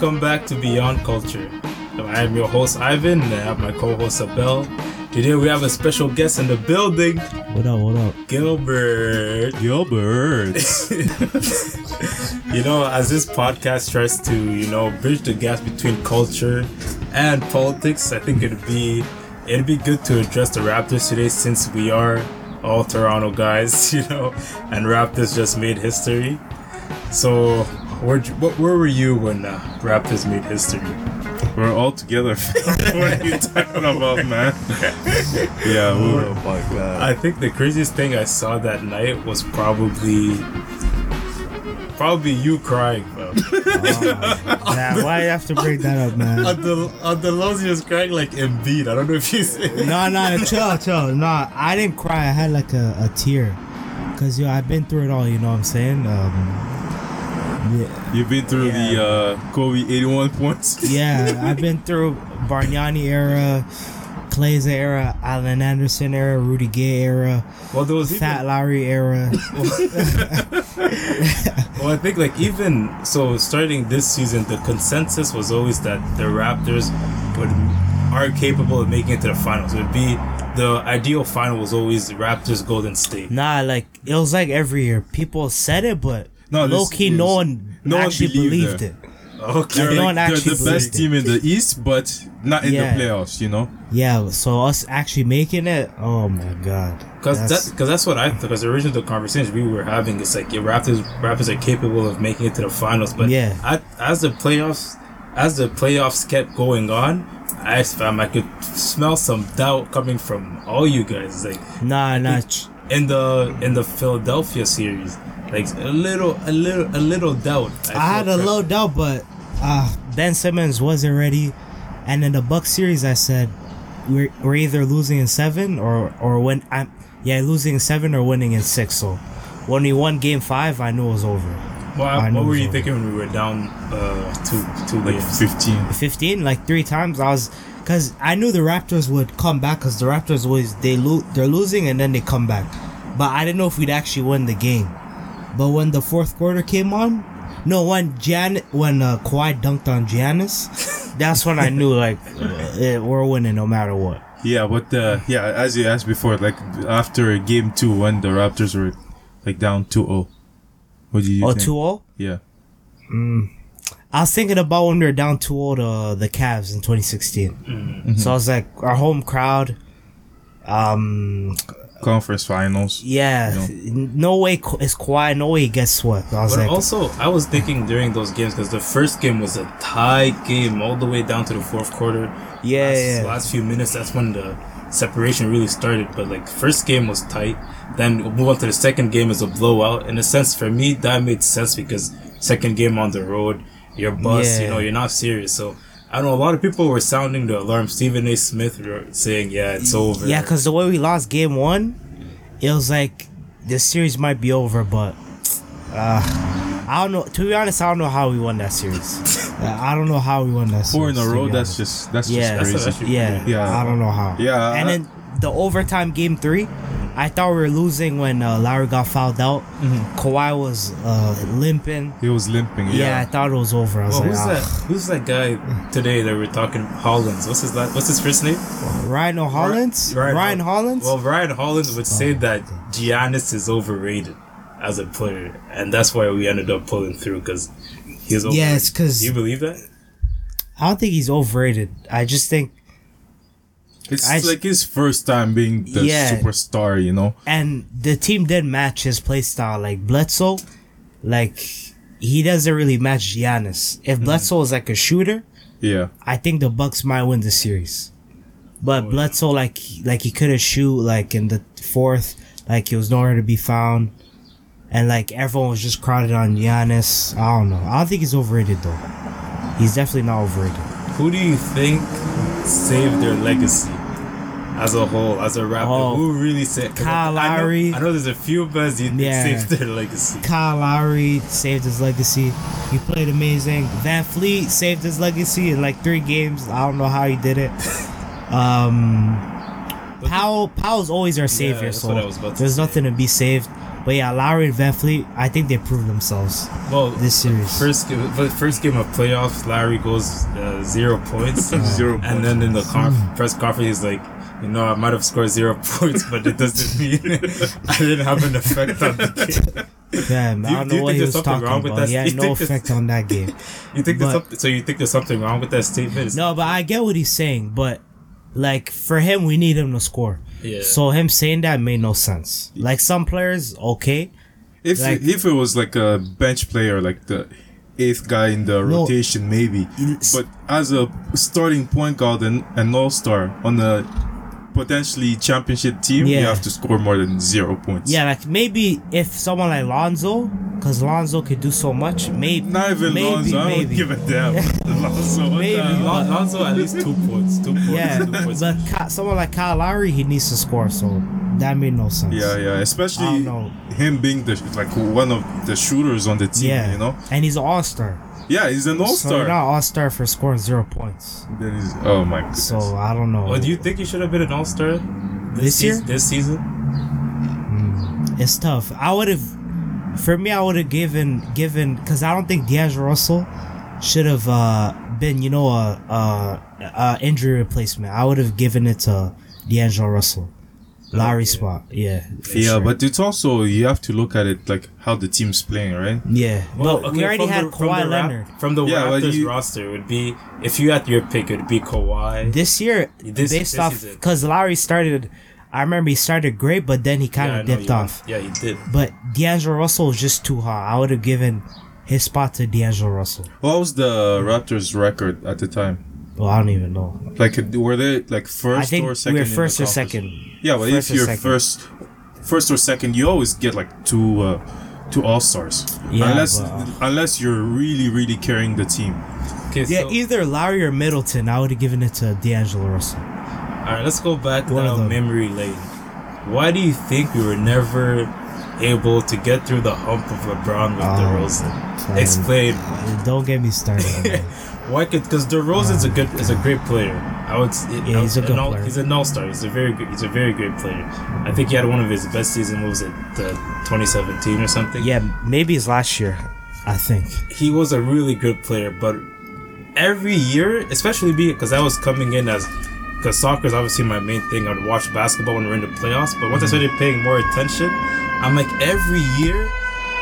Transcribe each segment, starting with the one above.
Welcome back to Beyond Culture. I am your host Ivan, and I have my co-host Abel. Today we have a special guest in the building, What up? What up? Gilbert. Gilbert. You know, as this podcast tries to, you know, bridge the gap between culture and politics, I think it'd be it'd be good to address the Raptors today since we are all Toronto guys, you know, and Raptors just made history. So, where what, where were you when uh, Raptors made history? We're all together. what are you talking about, man? yeah, we were. my god. I think the craziest thing I saw that night was probably probably you crying, bro. Nah, why you have to bring that up, man? on the on the lows, he was crying like Embiid. I don't know if you see. No, no, chill, chill. No, I didn't cry. I had like a, a tear. Cause yo, I've been through it all. You know what I'm saying? Um, yeah, You've been through the uh, Kobe 81 points. yeah, I've been through Bargnani era, Clay's era, Allen Anderson era, Rudy Gay era, Well, there was Fat even, Lowry era. well, I think like even so, starting this season, the consensus was always that the Raptors would are capable of making it to the finals. It would be the ideal final was always Raptors Golden State. Nah, like it was like every year. People said it, but No, low key, no one no one actually believed believed it. it. Okay. They're, no like, one they're actually the best it. team in the East, but not in Yeah. the playoffs, you know? Yeah, so us actually making it, oh my god. Because That's- that, cause that's what I because originally the conversation we were having is like yeah, Raptors Raptors are capable of making it to the finals, but Yeah. I, as the playoffs as the playoffs kept going on, I fam I could smell some doubt coming from all you guys. Like Nah, nah. in the in the Philadelphia series, like a little a little a little doubt. I had a felt low doubt, but uh, Ben Simmons wasn't ready. And in the Buck series, I said we're, we're either losing in seven or or when I'm yeah losing in seven or winning in six. So when we won Game Five, I knew it was over. Well, I know what were you over. thinking when we were down uh, two two Like games? 15. Fifteen, like three times. I was because I knew the Raptors would come back because the Raptors always they lo- they're losing and then they come back. But I didn't know if we'd actually win the game. But when the fourth quarter came on, no, when Jan when uh, Kawhi dunked on Giannis, that's when I knew like eh, we're winning no matter what. Yeah, but uh, yeah, as you asked before, like after game two, when the Raptors were like down 2 0, what did you Oh, think? 2-0? Yeah. I was thinking about when we were down 2-0 to the Cavs in 2016. Mm-hmm. So I was like, our home crowd, um, Conference finals. yeah, no way Ka- is Kawhi, no way he gets swept. I was But like, also, I was thinking during those games because the first game was a tight game all the way down to the fourth quarter. Yeah, last, yeah. last few minutes, that's when the separation really started. But like, first game was tight. Then we'll move on to the second game as a blowout. In a sense, for me, that made sense because second game on the road, you're bust. You know, you're not serious. So. I know. A lot of people were sounding the alarm. Stephen A. Smith were saying, "Yeah, it's over." Yeah, because the way we lost game one, it was like the series might be over, but uh, I don't know. To be honest, I don't know how we won that series. Uh, I don't know how we won that series. Four in a to row, that's just that's yeah, just crazy. actually- yeah, Yeah. I don't know how. Yeah, and I- then the overtime game three, I thought we were losing when uh, Lowry got fouled out. Mm-hmm. Kawhi was uh, limping. He was limping. Yeah. Yeah. I thought it was over. I was Well, like, who's ah. that? Who's that guy today that we're talking? Hollins. What's his last, What's his first name? Ryan Hollins. Ryan, Hollins. Well, Ryan Hollins would Oh, say that Giannis is overrated as a player, and that's why we ended up pulling through because he's. Overrated. Yeah, it's 'cause- Do you believe that? I don't think he's overrated. I just think It's I- like his first time being the Yeah. superstar, you know? and the team did match his play style. Like Bledsoe, like he doesn't really match Giannis. Mm-hmm. If Bledsoe is like a shooter, Yeah. I think the Bucks might win the series. But Oh, Bledsoe, like like he couldn't shoot like in the fourth, like he was nowhere to be found, and like everyone was just crowded on Giannis. I don't know. I don't think he's overrated though. He's definitely not overrated. Who do you think saved their legacy as a whole, as a rapper? Oh, Who really saved? 'cause Kyle I know, Lowry. I know there's a few buzz you think Yeah. saved their legacy. Kyle Lowry saved his legacy. He played amazing. VanVleet saved his legacy in like three games. I don't know how he did it. Um, Powell, Powell's always our savior, that's so what I was about to there's say. nothing to be saved. But yeah, Lowry and VanVleet, I think they proved themselves Well, this series. first game, the first game of playoffs, Lowry goes uh, zero points, Zero and points. then in the conf- press conference, he's like, you know, I might have scored zero points, but it doesn't mean I didn't have an effect on the game. Damn, Do I you- don't do know what think he there's was something talking wrong with about. that? He had no effect on that game. You think there's But- something, so you think there's something wrong with that statement? No, but I get what he's saying. But like for him, we need him to score. Yeah. So him saying that made no sense. Like some players, okay. If Like- if it was like a bench player, like the eighth guy in the No. rotation, maybe. But as a starting point guard and an all star on a potentially championship team, you have to score more than zero points. Yeah, like maybe if someone like Lonzo, because Lonzo could do so much, maybe Not even maybe, Lonzo. I don't maybe. give a damn. Lonzo, Maybe, the hell? Lon- Lonzo at least two points, two points, Yeah, two points. but Ka- someone like Kyle Lowry, he needs to score, so that made no sense. Yeah, yeah. Especially don't know. him being the like one of the shooters on the team. Yeah, You know. and he's an all star. Yeah, he's an all star. you're not all star for scoring zero points. That is, oh my goodness. So I don't know. Well, do you think he should have been an All Star This year? This season? It's tough. I would have, for me, I would have given given because I don't think D'Angelo Russell should have uh, been, you know, a, a, a injury replacement. I would have given it to D'Angelo Russell, Lowry Okay. spot. Yeah, yeah, sure. but it's also you have to look at it like how the team's playing, right? yeah, Well, but we already had the- from Kawhi the Rap- Leonard. from the Yeah, but Raptors you- roster. Would be if you had your pick, it would be Kawhi. This year, This- based this off because Lowry started, I remember he started great, but then he kind of know dipped you- off. Yeah, he did. But D'Angelo Russell was just too hot. I would have given his spot to D'Angelo Russell. What was the Raptors' record at the time? Well, I don't even know. Like, were they like first I think or second? we were in first or conference? second. Yeah, but First if you're second. first, first or second, you always get like two, uh, two all stars. Yeah, unless but, uh, unless you're really really carrying the team. Okay, Yeah, so, either Lowry or Middleton. I would have given it to D'Angelo Russell. all right, let's go back One of down memory lane. Why do you think we were never able to get through the hump of LeBron with Oh, DeRozan? fam. Explain. Don't get me started. Why could because DeRozan's a good is a great player. I would s- Yeah, he's a good all- player. He's an all star. He's a very good. He's a very great player. I think he had one of his best seasons. was at uh, 2017 or something. yeah, maybe it's last year. I think. he was a really good player, but every year, especially me, because I was coming in as because soccer is obviously my main thing. I'd watch basketball when we're in the playoffs, but once I started paying more attention, I'm like every year.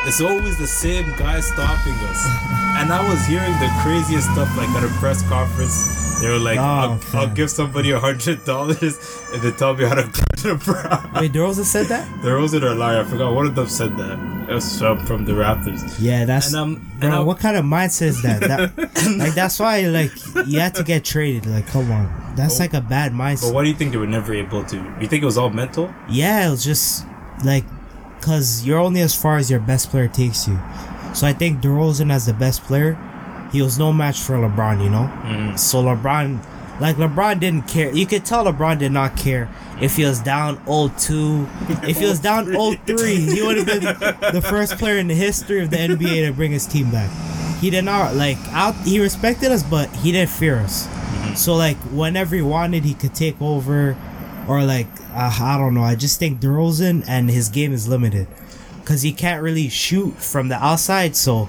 It's always the same guy stopping us, and I was hearing the craziest stuff. Like at a press conference, they were like, Oh, "I'll, I'll give somebody a hundred dollars if they tell me how to guard LeBron." Wait, DeRozan said that? DeRozan or Lowry, I forgot. One of them said that. It was from, from the Raptors. Yeah, that's. And, um, bro, and I- what kind of mindset is that? that like that's why like you had to get traded. Like, come on, that's Oh. like a bad mindset. But why do you think they were never able to? You think it was all mental? Yeah, it was just like, cause you're only as far as your best player takes you. So I think DeRozan as the best player, he was no match for LeBron. You know. Mm. So LeBron, like LeBron didn't care. You could tell LeBron did not care if he was down 0-2. If he was down 0-3, he would have been the first player in the history of the NBA to bring his team back. He did not like out. He respected us, but he didn't fear us. So like whenever he wanted, he could take over, or like uh, I don't know. I just think DeRozan and his game is limited because he can't really shoot from the outside. So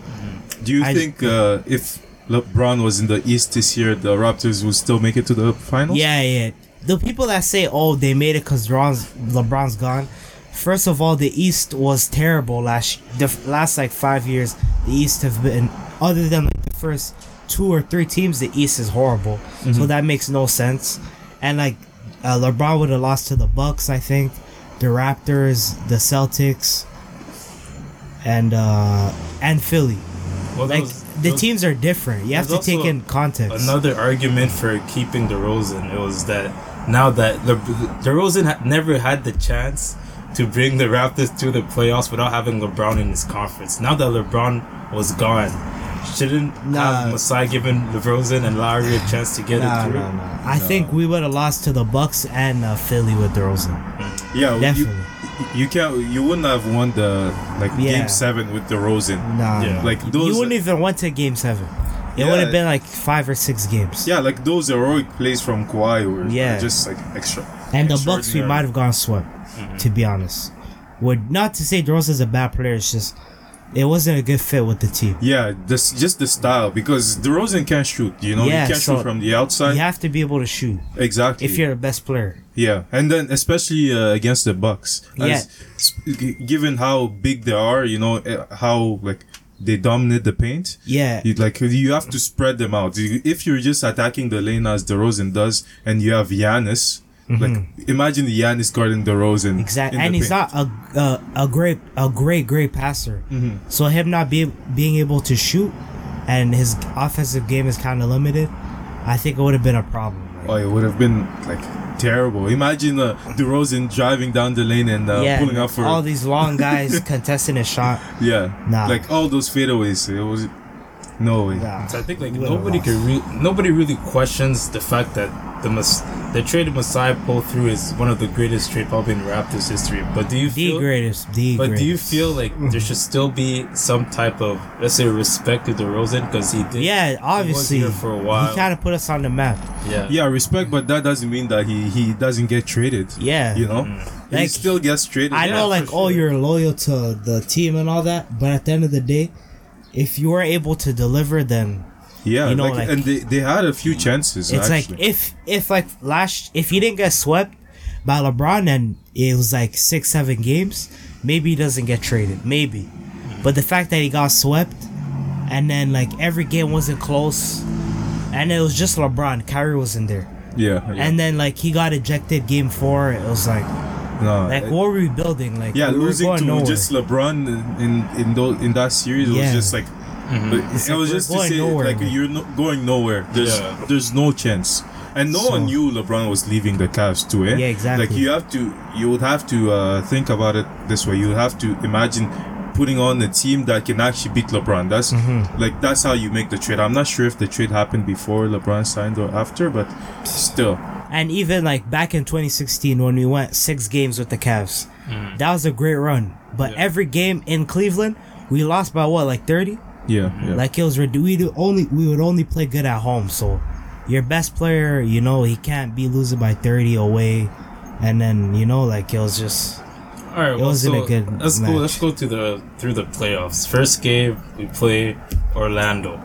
Do you I- think uh, if LeBron was in the East this year, the Raptors would still make it to the finals? Yeah, yeah. The people that say, "Oh, they made it because LeBron's, LeBron's gone." First of all, the East was terrible last the last like five years. The East have been other than like the first two or three teams. The East is horrible, so that makes no sense. And like uh, LeBron would have lost to the Bucks, I think, the Raptors, the Celtics, and uh and Philly. Well, Like those- the those- teams are different. You have to take in context. Another argument for keeping DeRozan it was that now that Le- DeRozan had never had the chance to bring the Raptors to the playoffs without having LeBron in his conference. Now that LeBron was gone, shouldn't Nah. have Masai given DeRozan and Lowry a chance to get Nah, it through? nah, nah. I think we would have lost to the Bucks and uh, Philly with DeRozan. Yeah, you, Definitely. you can't. You wouldn't have won the like Yeah. game seven with DeRozan. Nah, Yeah. Like those. you wouldn't even went to Game Seven. It Yeah. would have been like five or six games. yeah, like those heroic plays from Kawhi were Yeah. just like extra. and the Bucks we might have gone swept. Mm-hmm. To be honest, would not to say DeRozan's a bad player. It's just it wasn't a good fit with the team. Yeah, this just the style because DeRozan can't shoot. You know, Yeah, he can't so shoot from the outside. You have to be able to shoot exactly. if you're the best player. yeah, and then especially uh, against the Bucks. Yeah. As- g- given how big they are, you know uh, how like they dominate the paint. Yeah, You, like you have to spread them out. If you're just attacking the lane as DeRozan does, and you have Giannis, like imagine Giannis guarding DeRozan. Mm-hmm. exactly. in the And he's paint. not a, a a great a great great passer. Mm-hmm. So him not be, being able to shoot and his offensive game is kind of limited. I think it would have been a problem. Oh, it would have been like terrible. Imagine uh, DeRozan driving down the lane and uh, yeah, pulling up for all these long guys contesting a shot. yeah, Nah. like all those fadeaways. It was no way. Nah. So I think like Would've nobody lost. could re- nobody really questions the fact that the Mas- the trade of Masai pull through is one of the greatest trade probably in Raptors history. But do you The feel greatest, the but greatest. do you feel like there should still be some type of let's say respect to DeRozan because he did Yeah, obviously. he was here for a while He kind of put us on the map. yeah Yeah, respect, but that doesn't mean that he he doesn't get traded. Yeah. you know, mm. he Like, still gets traded. I know, for like, oh, sure. you're loyal to the team and all that, but at the end of the day, if you are able to deliver, them yeah, you know, like, like- and they, they had a few chances. it's actually. like if if like last if he didn't get swept by LeBron and it was like six seven games, maybe he doesn't get traded, maybe. But the fact that he got swept, and then like every game wasn't close, and it was just LeBron, Kyrie was in there, yeah, yeah. and then like he got ejected game four. It was like no, like it- what were we building? Like yeah, we losing going to nowhere. just LeBron in in in, those, in that series Yeah. was just like. It's It like was just to say nowhere, like man. you're no, going nowhere. There's Yeah. there's no chance, and no So- one knew LeBron was leaving the Cavs too. Eh? Yeah, exactly. Like you have to, you would have to uh, think about it this way. You have to imagine putting on a team that can actually beat LeBron. That's Mm-hmm. like that's how you make the trade. I'm not sure if the trade happened before LeBron signed or after, but still, And even like back in 2016 when we went six games with the Cavs, mm. that was a great run. But Yeah. every game in Cleveland, we lost by what, like 30? yeah, mm-hmm. yeah. Like it was redu- we only we would only play good at home. So your best player, you know, he can't be losing by 30 away. And then you know, like it was just all right well, wasn't so a good let's go let's go to the through the playoffs first game we play Orlando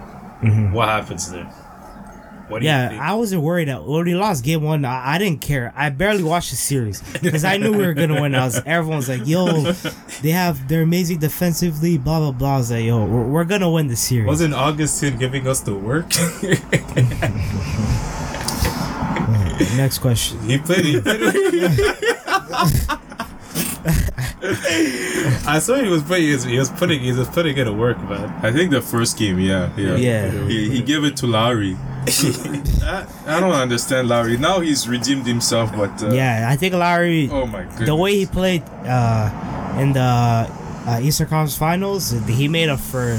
mm-hmm. what happens there what yeah. I wasn't worried that when we lost game one. I, I didn't care. I barely watched the series because I knew we were gonna win. I was everyone's like, "Yo, they have they're amazing defensively." Blah blah blah. I was like, "Yo, we're, we're gonna win the series." wasn't Augustin giving us the work Next question. He played. He played I saw he was putting. He was, he was putting. He was putting it to work, man. I think the first game, yeah, yeah, Yeah. He, he gave it to Lowry. I, I don't understand Lowry. Now he's redeemed himself, but uh, Yeah, I think Lowry, Oh my goodness. the way he played uh, in the uh, Eastern Conference Finals, he made up for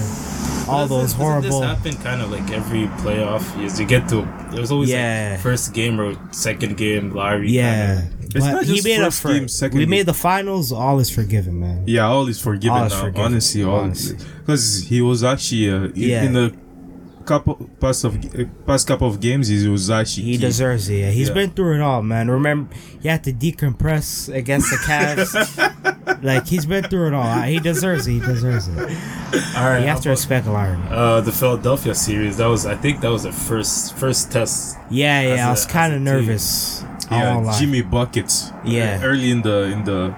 all Doesn't- those doesn't horrible. This happen kind of like every playoff. Is you get to there's always Yeah. like first game or second game. Lowry. Yeah, It's but he made up first for. game, second we game. made the finals. All is forgiven, man. Yeah, all is forgiven All is now. forgiven, Honestly, all honestly. because he was actually uh, in- Yeah. in the couple past of uh, past couple of games. He was actually He key. deserves it. Yeah, he's Yeah. been through it all, man. Remember, he had to decompress against the Cavs. like he's been through it all. He deserves it. He deserves it. All right. You have to respect Lowry. Uh, the Philadelphia series. That was. I think that was the first first test. Yeah, yeah. I a- was kind of nervous. I Yeah, won't lie. Jimmy buckets. Yeah. early in the in the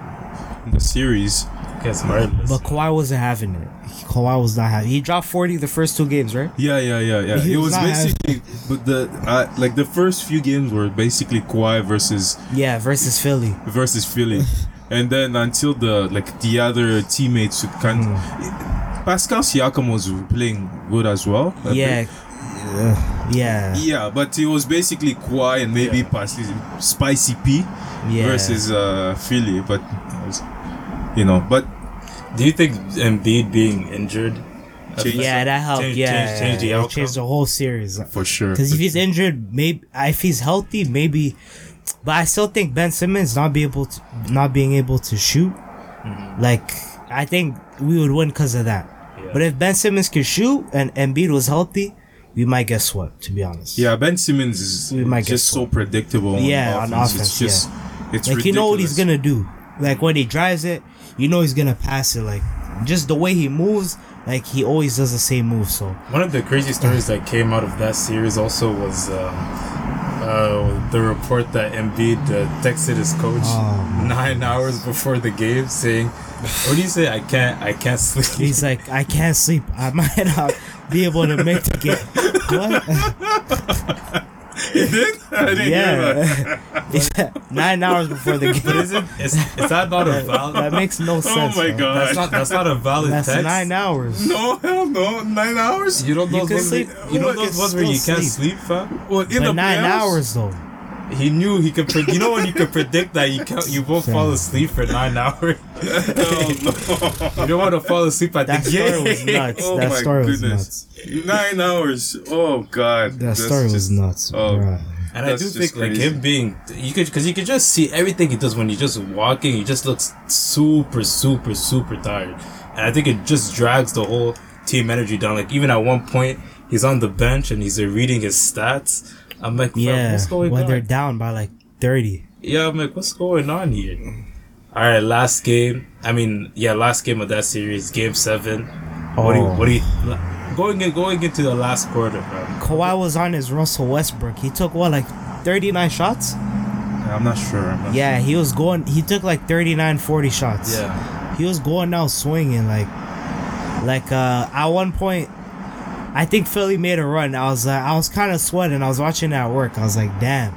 in the series. against Marvelous. But Kawhi wasn't having it. Kawhi was not having. He dropped forty the first two games, right? Yeah, yeah, yeah, yeah. He it was was not basically, but the uh, like the first few games were basically Kawhi versus Yeah, versus Philly. versus Philly, and then until the like the other teammates would kind. Hmm. Pascal Siakam was playing good as well. I Yeah, think. Uh, yeah, Yeah, but it was basically Kawhi and maybe Yeah. Pascal Spicy P yeah. versus uh, Philly, but was- you know, but Do you think Embiid being injured? Change- yeah, that helped. Change- yeah, change- change the it outcome? changed the whole series. for sure. Because if he's injured, maybe if he's healthy, maybe. But I still think Ben Simmons not be able to not being able to shoot. Mm-hmm. Like I think we would win because of that. Yeah. But if Ben Simmons could shoot and Embiid was healthy, we might get swept. To be honest. yeah, Ben Simmons is We might get just so predictable. Yeah, on on offense. offense, It's just, it's Like you know what he's gonna do. Like when he drives it, you know he's gonna pass it. Like just the way he moves, like he always does the same move. So One of the crazy stories that came out of that series also was um, uh, the report that Embiid uh, texted his coach Oh, nine hours before the game saying, "What do you say? I can't, I can't sleep." he's like, I can't sleep. I might not be able to make the game. What? He did? I didn't hear that. Yeah. Nine hours before the But game. is it? Is, is that not a That, valid? that makes no sense. Oh my bro. god. That's not. That's not a valid That's text. nine hours. No, hell no. Nine hours? You don't know those can ones. sleep- where- you know you those can ones where you can't sleep. sleep, fam. Well, in But the nine playoffs? hours though. He knew he could. Pre- you know when you could predict that you can't, you won't fall asleep for nine hours. Hell no. You don't want to fall asleep at That the story was nuts. Oh that my story was goodness. nuts. Nine hours. Oh god. That That's story was nuts. oh. bruh. And I do just think like him being you could because you could just see everything he does when he's just walking. He just looks super, super, super tired, and I think it just drags the whole team energy down. Like even at one point, he's on the bench and he's uh, reading his stats. I'm like, fam, Yeah, what's going when on? they're down by like thirty. Yeah, I'm like, what's going on here? All right, last game. I mean, yeah, last game of that series, game seven. What do you, Oh. what do you, going in, going into the last quarter, bro? Kawhi was on his Russell Westbrook. He took what like thirty nine shots. I'm not sure. I'm not Yeah, he was going. He took like 39, 40 shots. Yeah, he was going out swinging like, like uh at one point. I think Philly made a run. I was uh, I was kind of sweating. I was watching it at work. I was like, damn.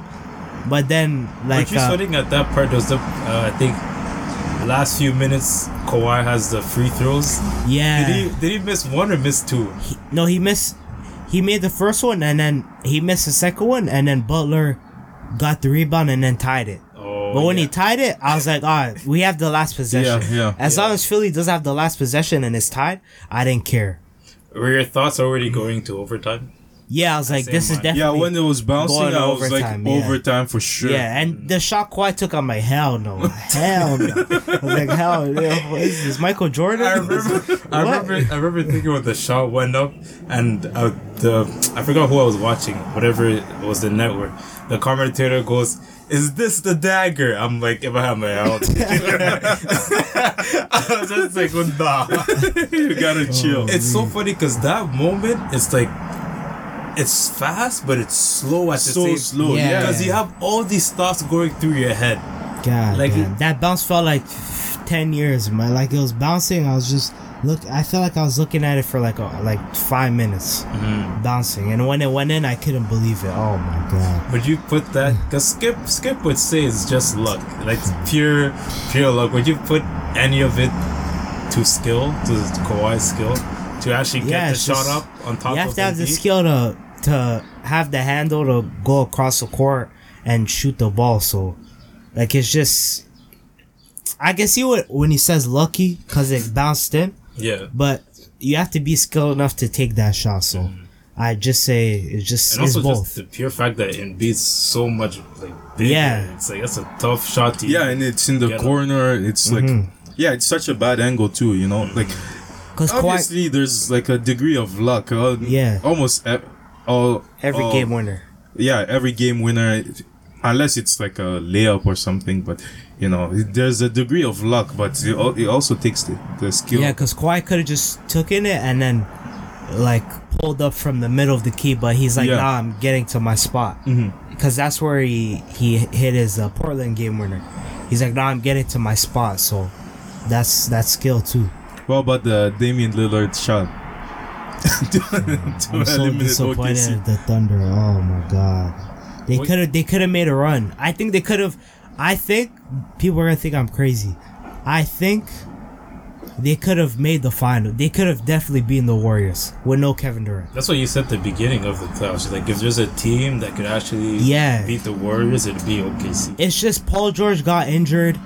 But then like But you uh, sweating at that part. There's the, uh, I think, last few minutes, Kawhi has the free throws. yeah. Did he, did he miss one or miss two? he- no, he missed. He made the first one and then he missed the second one and then Butler got the rebound and then tied it. Oh, But when yeah. he tied it, I was like, all right, we have the last possession. Yeah, yeah. As long as Philly does have the last possession and it's tied, I didn't care. Were your thoughts already going to overtime? Yeah, I was like, this is definitely. Yeah, when it was bouncing, Going I was like overtime, yeah. overtime for sure. Yeah, and the shot Kawhi took, I'm like, hell no, hell no. I was like, hell, no. what is this Michael Jordan? I remember, I What? remember, I remember thinking when the shot went up, and uh, the I forgot who I was watching, whatever it was the network. The commentator goes, "Is this the dagger?" I'm like, if I have my out, I was just like, well, nah. you gotta chill. It's so funny because that moment, it's like, it's fast, but it's slow at the so same. slow. Yeah. Yeah. Because you have all these thoughts going through your head. God, Like damn. it- that bounce felt like ten years, man. Like it was bouncing. I was just look. I felt like I was looking at it for like a, like five minutes, Mm-hmm. bouncing. And when it went in, I couldn't believe it. Oh my god. Would you put that? Because Skip Skip would say it's just luck, like pure pure luck. Would you put any of it to skill, to Kawhi's skill, to actually get Yeah, the it's shot just- up on top You have of to have the Embiid? skill to to have the handle to go across the court and shoot the ball. So, like it's just. I can see what when he says lucky because it bounced in, Yeah, but you have to be skilled enough to take that shot. So, mm. I just say it's just and it's also both. just the pure fact that Embiid's so much like bigger. Yeah. it's like that's a tough shot to Yeah, and it's in the Get up. corner. It's like, mm-hmm. yeah, it's such a bad angle too. You know, like Kawhi, obviously there's like a degree of luck. Uh, Yeah. almost e- all every all- game winner. Yeah, every game winner, unless it's like a layup or something. But you know, there's a degree of luck, but it, it also takes the, the skill. Yeah, because Kawhi could have just took in it and then like pulled up from the middle of the key, but he's like, Yeah. nah, I'm getting to my spot. Because that's where he he hit his uh, Portland game winner. He's like, nah, I'm getting to my spot. So that's that's skill too. What about the Damian Lillard shot? I'm so disappointed OKC. at the Thunder. Oh my god, they could have they could have made a run. I think they could have. I think people are gonna think I'm crazy. I think they could have made the final. They could have definitely beaten the Warriors with no Kevin Durant. That's what you said at the beginning of the playoffs. Like if there's a team that could actually Yeah. beat the Warriors, it'd be OKC. It's just Paul George got injured,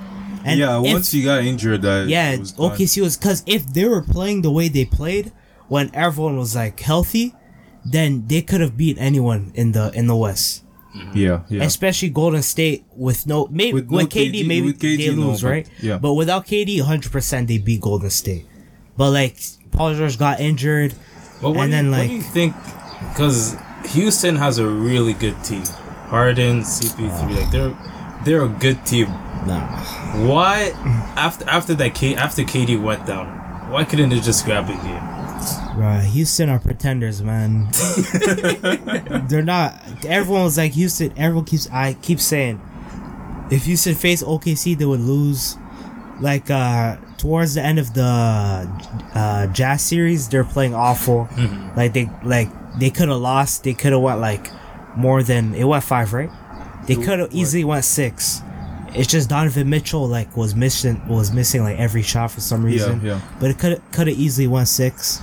and yeah, if- once he got injured, that yeah, it was. OKC was because if they were playing the way they played when everyone was like healthy, then they could have beat anyone in the in the West. Mm-hmm. Yeah, yeah. especially Golden State with no maybe with, With no KD, KD maybe with KD, they no, lose but- right yeah. but without KD 100% they beat Golden State but like Paul George got injured But what, and do you, then what like do you think? Because Houston has a really good team. Harden, CP3, like they're they're a good team. Nah. Why after after that K after KD went down, why couldn't they just grab a game? Right, Houston are pretenders, man. They're not. Everyone was like Houston. Everyone keeps. I keep saying, if Houston faced OKC, they would lose. Like uh towards the end of the uh Jazz series, they're playing awful. Like they like they could have lost. They could have went like more than it went five, right? They could have easily went six. It's just Donovan Mitchell like was missing was missing like every shot for some reason. yeah. yeah. But it could could have easily went six.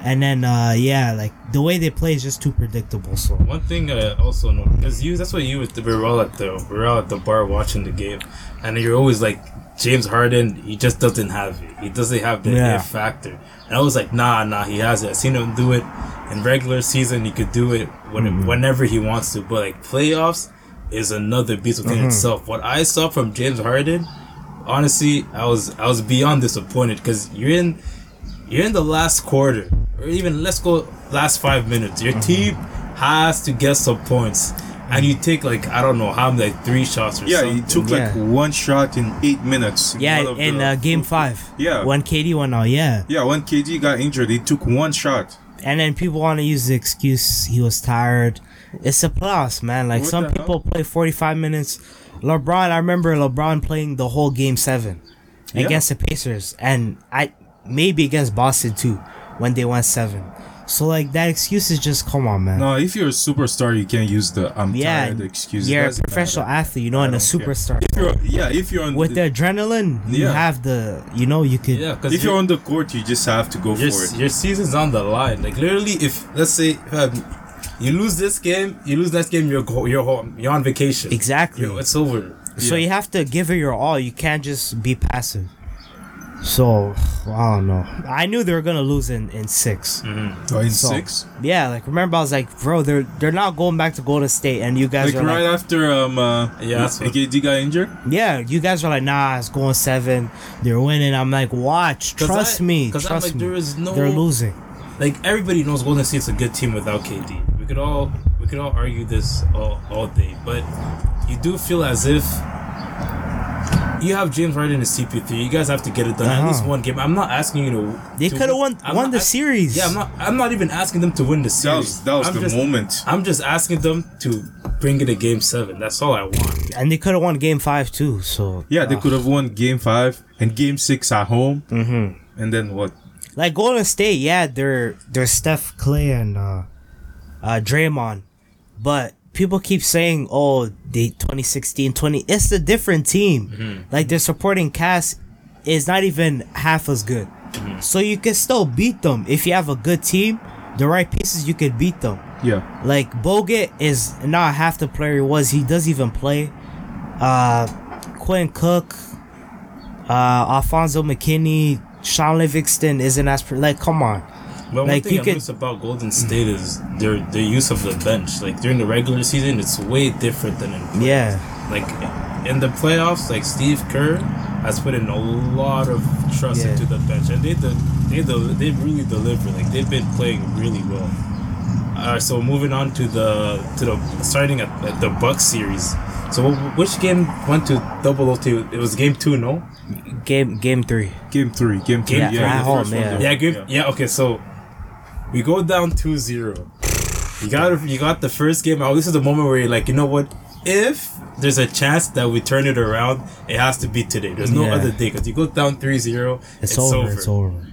And then uh yeah, like the way they play is just too predictable. So One thing I also know because you that's what you with the we were all at the we were all at the bar watching the game, and you're always like James Harden. He just doesn't have it. He doesn't have the Yeah. factor. And I was like, nah, nah, he has it. I seen him do it in regular season. He could do it when Mm-hmm. whenever he wants to. But like playoffs is another beast within Mm-hmm. itself. What I saw from James Harden, honestly, I was I was beyond disappointed because you're in you're in the last quarter, or even let's go last five minutes. Mm-hmm. Your team has to get some points, and you take like I don't know how many like three shots or Yeah, something. he took like Yeah. one shot in eight minutes. yeah, of in the- uh, game five. Yeah. When KD went out, yeah. Yeah, when KD got injured, he took one shot. And then people want to use the excuse he was tired. It's a plus, man. Like What some the hell? people play 45 minutes. LeBron, I remember LeBron playing the whole game seven Yeah. against the Pacers, and I maybe against Boston too when they went seven. So like that excuse is just come on, man. No, if you're a superstar, you can't use the "I'm yeah, tired" excuse. You're a professional matter. athlete, you know, and a superstar. If you're, yeah, if you're on With the adrenaline, you have the, you know, you could. yeah, because if you're on the court, you just have to go your, for it. your season's on the line. Like literally, if let's say um, you lose this game, you lose next game, you're go, you're home, you're on vacation. Exactly. You're- it's over. So Yeah. you have to give it your all. You can't just be passive. So I don't know. I knew they were gonna lose in, in 6 Oh, in So, six, Yeah, like remember I was like, bro, they're they're not going back to Golden State, and you guys like are right like, after um, uh, Yeah, that's what- KD got injured. yeah, you guys are like, nah, it's going seven. They're winning. I'm like, watch, trust I- me, 'cause I'm like, me. there is no- they're losing. like everybody knows Golden State's a good team without KD. We could all we could all argue this all, all day, but you do feel as if you have James Harden and CP3. You guys have to get it done at least Uh-huh. one game. I'm not asking you to. They could have won I'm won not the ask- series. Yeah, I'm not. I'm not even asking them to win the That series. was that was the just, moment. I'm just asking them to bring it a game seven. That's all I want. and they could have won Game Five too. So Yeah, they uh, could have won Game Five and Game Six at home, Mm-hmm. and then what? Like Golden State, yeah, they're they're Steph, Clay, and uh, uh, Draymond, but people keep saying, "Oh, the 2016, 20." It's a different team. Like their supporting cast is not even half as good, so you can still beat them if you have a good team. The right pieces, you could beat them. Yeah, Like Bogut is not half the player he was. He doesn't even play. Uh, Quinn Cook, uh, Alfonzo McKinnie, Shaun Livingston isn't as pre- like. Come on, But one thing you I could- noticed about Golden State is their their use of the bench. Like during the regular season, it's way different than in playoffs. yeah, Like in the playoffs, like Steve Kerr has put in a lot of trust Yeah. into the bench, and they de- they de- they really deliver. Like they've been playing really well. Alright, so moving on to the to the starting at, at the Bucks series. So which game went to double OT? It was game two, no? game game three. Game Three, Game Three. Yeah, Yeah, at home, first yeah. though. Yeah, game. Yeah, okay. So we go down 2-0. You got you got the first game out. This is the moment where you're like, you know what? If there's a chance that we turn it around, it has to be today. There's no Yeah. other day because you go down 3-0, It's, it's, over, over. It's over.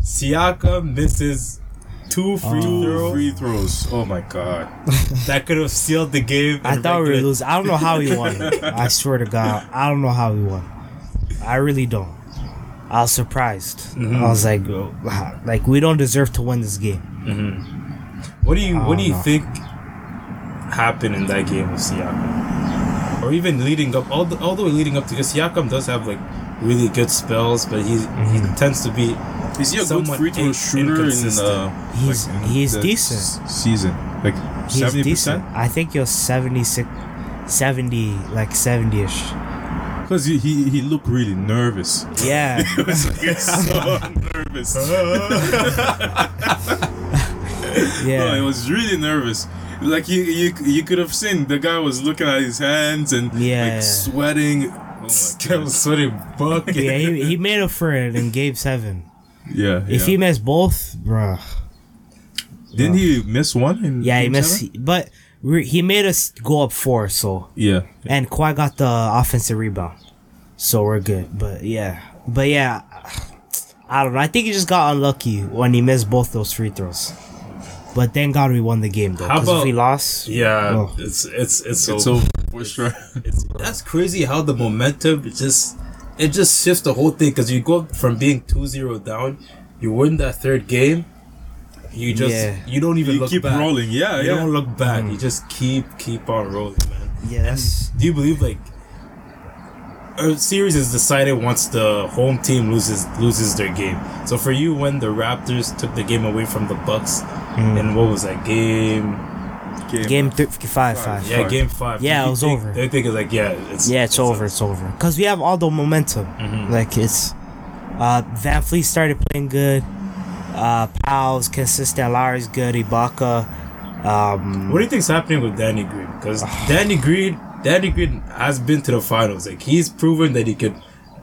Siakam misses two oh. free Oh. throws Free throws. Oh my god. that could have sealed the game. I thought we were losing. I don't know how he won. I swear to God, I don't know how he won. I really don't. I was surprised. Mm-hmm. I was like, wow, like we don't deserve to win this game. What do you What do you no. think happened in that game with Siakam, or even leading up all the all the way leading up to? Because Siakam does have like really good spells, but he he tends to be Is he a good Somewhat free throw shooter in inconsistent. uh, He's- in he's the decent. season? Like He's seventy decent. percent. I think he was 76, 70, like 70 ish. Because he, he he looked really nervous. Yeah. He was like, so nervous. yeah. No, he was really nervous. like you, you, you could have seen the guy was looking at his hands and Yeah. like sweating. Oh my Kept god. sweating bucket. yeah, he, he made up for it in game seven. Yeah. If yeah. he missed both, bruh. didn't he miss one? In Yeah, he missed. seven? But we he made us go up four, so Yeah. and Kawhi got the offensive rebound, so we're good. But yeah, but yeah, I don't know. I think he just got unlucky when he missed both those free throws. But thank God we won the game though. How Because if about- we lost, Yeah, Oh. it's it's it's, It's over. over for sure. It's, that's crazy how the momentum just it just shifts the whole thing because you go from being 2-0 down, you win that third game, you just Yeah. you don't even You look keep back. rolling. Yeah, You yeah. don't look back. You just keep keep on rolling, man. Yes. that's Do you believe like a series is decided once the home team loses loses their game? So for you, when the Raptors took the game away from the Bucks, and what was that game? game th- five, five. Yeah, Five. game five. Yeah, You it was think- over. They think it's like yeah, it's Yeah, it's, over. It's over. Cause we have all the momentum. Mm-hmm. Like it's, uh, VanVleet started playing good. Uh, Powell's consistent. Lowry's good. Ibaka. Um, What do you think's happening with Danny Green? Because Danny Green, Danny Green has been to the finals. Like he's proven that he could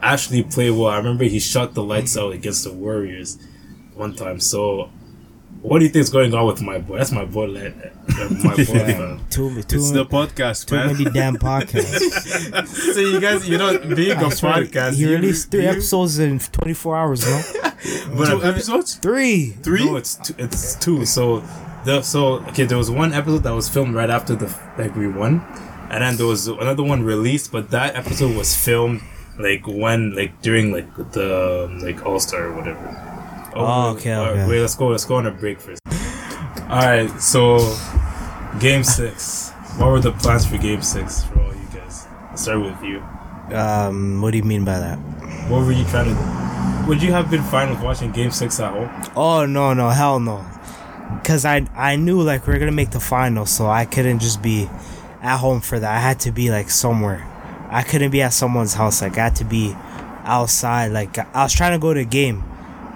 actually play well. I remember he shot the lights out against the Warriors one time. So, what do you think is going on with my boy? That's my boy, lad. Uh, my boy. man. too, too, It's the podcast, too man. many damn podcasts. so you guys, you know, being a podcast, He you- released three you- episodes in 24 hours, no? But Two episodes? Three. Three? No, it's two, it's two. So the so okay, there was one episode that was filmed right after the like we won, and then there was another one released, but that episode was filmed like when like during like the like All Star or whatever. Oh, okay, alright, okay. Wait, let's go. Let's go on a break first. All right, so game six. What were the plans for game six for all you guys? I'll start with you. Um, what do you mean by that? What were you trying to? Would you have been fine with watching game six at home? Oh no, no, hell no. Cause I I knew like we are gonna make the final, so I couldn't just be at home for that. I had to be like somewhere. I couldn't be at someone's house. Like I had to be outside. Like I was trying to go to a game,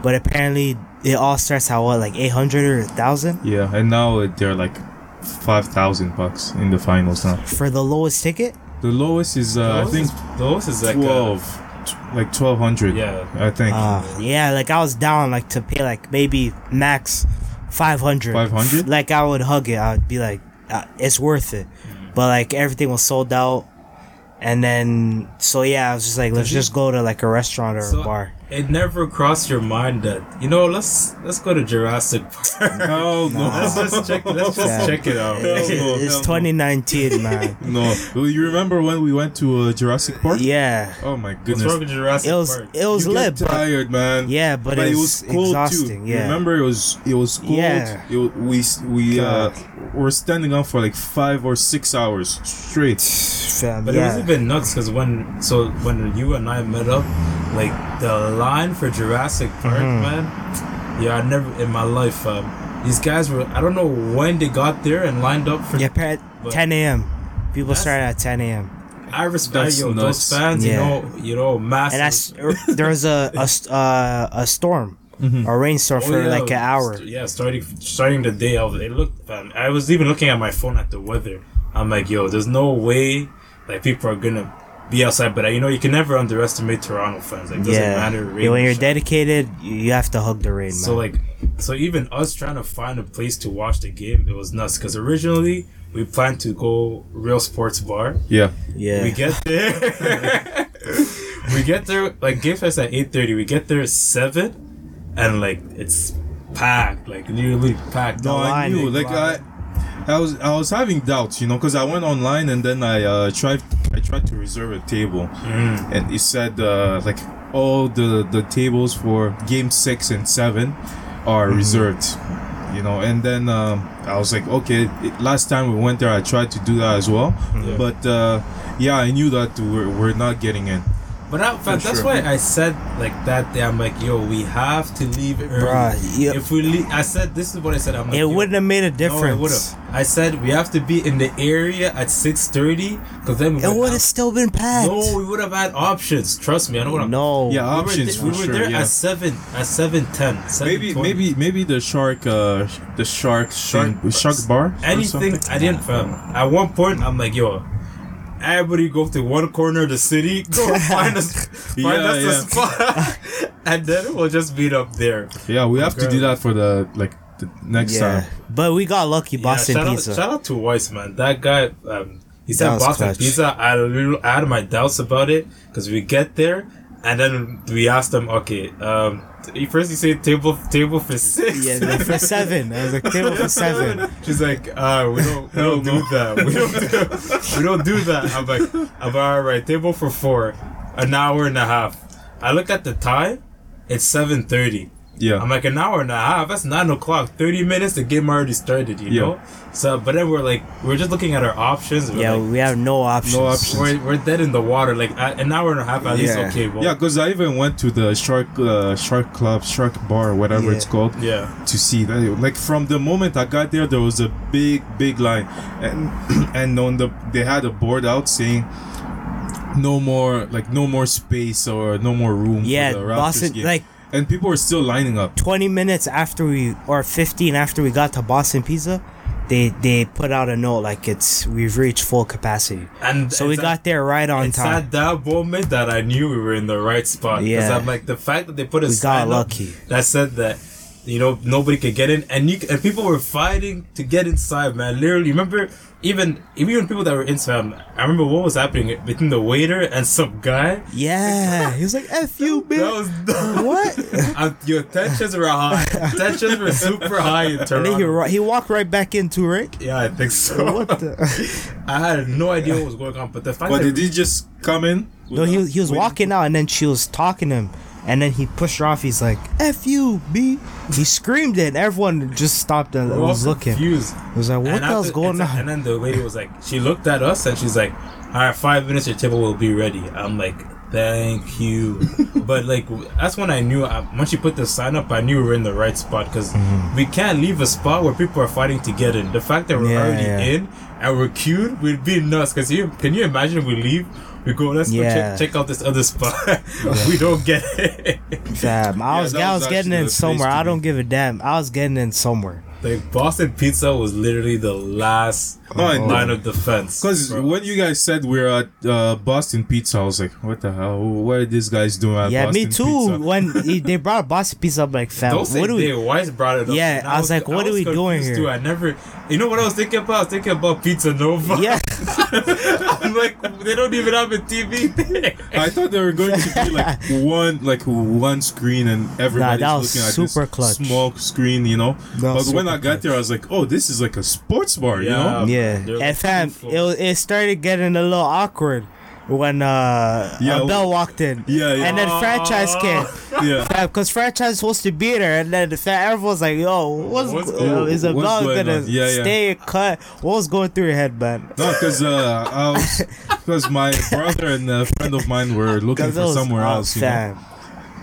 but apparently it all starts at what like eight hundred or thousand Yeah, and now they're like five thousand bucks in the finals now. for the lowest ticket. The lowest is uh, I think is- lowest is like uh, twelve, t- like twelve hundred. Yeah. I think. Uh, yeah, like I was down like to pay like maybe max five hundred. 500? Like I would hug it. I would be like, uh, it's worth it. But like everything was sold out, and then so yeah, I was just like, let's you- just go to like a restaurant or So a bar. It never crossed your mind that you know let's let's go to Jurassic Park. Hell no. let's just check. Let's just Yeah. check it out. Hell no. it's no. 2019, man. No, Well, you remember when we went to uh, Jurassic Park? Yeah, Oh my What's goodness. wrong with Jurassic it was Park? it was you lit, get but tired, man. yeah, but, it, was cold exhausting. too. Yeah, Remember, it was it was cold. Yeah. It, wa- we s- we uh, God. were standing up for like five or six hours straight. Fam, But it was yeah. even nuts because when so when you and I met up, like the line for Jurassic Park, Mm-hmm. man. Yeah, I never in my life. Um, these guys were. I don't know when they got there and lined up for. yeah, par- But- 10 a.m. People started at 10 a.m. I respect That's yo, nuts. those fans. Yeah. You know, you know, massive. and that's er, there was a a, uh, a storm, a rainstorm Oh, for yeah, like an hour. yeah, starting starting the day of it looked. Um, I was even looking at my phone at the weather. I'm like, yo, there's no way like people are gonna be outside. But uh, you know, you can never underestimate Toronto fans. Like, doesn't Yeah, matter. rain Yeah, when you're shine. dedicated, you you have to hug the rain, man. So like, so even us trying to find a place to watch the game, it was nuts. Because originally we planned to go real sports bar. Yeah. yeah, We get there. we get there like game fest at eight thirty. We get there at seven, and like it's packed, like literally packed. No, I knew. big Like I, I was I was having doubts, you know, because I went online and then I uh, tried I tried to reserve a table, Mm. and it said uh, like all the the tables for game six and seven are Mm-hmm. reserved, you know. And then um, I was like, okay. It, last time we went there, I tried to do that as well, Yeah. but uh, yeah, I knew that we're, we're not getting in. But I, fam, that's sure. why I said like that day. I'm like, yo, we have to leave early. Bruh, yeah. If we leave, I said this is what I said. I'm like, It wouldn't have made a No, it difference. have. I said we have to be in the area at six thirty because then we it would would have- have still been packed. No, we would have had options. Trust me, I don't want to. No. Yeah, we were, options th- for we were sure. there yeah. at seven at seven ten. maybe maybe maybe the shark uh the shark Shark- shark bar anything. something? I didn't. Um, at one point, I'm like, yo. Everybody go to one corner of the city, go find us, find Yeah, us yeah. a spot, and then we'll just meet up there. yeah we have to do that for the like the next Yeah. time But we got lucky, Boston yeah, shout Pizza. Out, shout out to Weiss, man. That guy, um, he said Boston clutch. Pizza. I had, a little, I had my doubts about it because we get there and then we asked them, okay, um, he first he said table table for six. yeah, for seven. I was like, table for seven. She's like, uh, we don't, we don't do that. We don't do, we don't do that. I'm like, I'm like, all right, table for four, an hour and a half. I look at the time, it's seven thirty. Yeah I'm like an hour and a half. That's nine o'clock. Thirty minutes. The game already started. You Yeah. know. So, but then we're like, we're just looking at our options. We're Yeah, like, we have no options. No options. we're, we're dead in the water. Like a- an hour and a half at least. Okay, well, yeah because i even went to the shark uh, shark club shark bar whatever Yeah. it's called yeah. to see that like from the moment i got there there was a big big line and and on the they had a board out saying no more like no more space or no more room Yeah, for the Boston- game. like- and people were still lining up 20 minutes after we, or 15 after we got to Boston Pizza, they they put out a note like it's we've reached full capacity. And So we it's got there right on It's time. at that moment that I knew we were in the right spot. Because Yeah. I'm like the fact that they put a We sign got up lucky. that said that you know nobody could get in, and you and people were fighting to get inside. Man, literally, remember even even people that were inside. I remember what was happening between the waiter and some guy. Yeah, he was like, "F you, That bitch." was dumb. What? And your tensions were high. tensions were super high in And then he Toronto. he walked right back into right. yeah, I think so. What the? I had no idea what was going on, but the fact but that did he just come in No, he he was Wait. walking out, and then she was talking to him, and then he pushed her off. He's like, "F you, B." He screamed it, and everyone just stopped and we were was looking. confused. It was like, "What And the hell's going on?" And then the lady was like, she looked at us and she's like, all right, five minutes, your table will be ready. I'm like, thank you. but like, that's when I knew, uh, once you put the sign up, I knew we were in the right spot because Mm-hmm. we can't leave a spot where people are fighting to get in. The fact that we're Yeah, already yeah. in and we're queued would be nuts. Because you, can you imagine if we leave? We go, let's go Yeah. check, check out this other spot. we don't get it. Damn, I Yeah, was I was was getting in somewhere. I don't give a damn. I was getting in somewhere. Like Boston Pizza was literally the last No, I know. line of defense. Because when you guys said we're at uh, Boston Pizza, I was like, "What the hell? What are these guys doing at Yeah, Boston me too. Pizza? When they brought Boston Pizza up, like, fam, Don't say what do we? they. Weiss brought it up. Yeah, And I was like, what are we doing confused here? Too. I never. You know what I was thinking about? I was thinking about Pizza Nova. Yeah, I'm like, they don't even have a TV. I thought they were going to be like one, like one screen, and everybody's that was looking at super this clutch. small screen, you know. That was but when super I got there, I was like, "Oh, this is like a sports bar," you know. yeah. They're And fam, it, was- it started getting a little awkward when uh, Yeah, uh, Bell walked in. Yeah, yeah. And then franchise came. Yeah. Because franchise was supposed to be there, and then the fa- everyone's like, "Yo, what's, What's go- going- is a what's Bell going gonna on? Yeah, yeah. stay cut? What was going through your head, man?" No, because uh, because my brother and a friend of mine were looking for somewhere out, else. You know?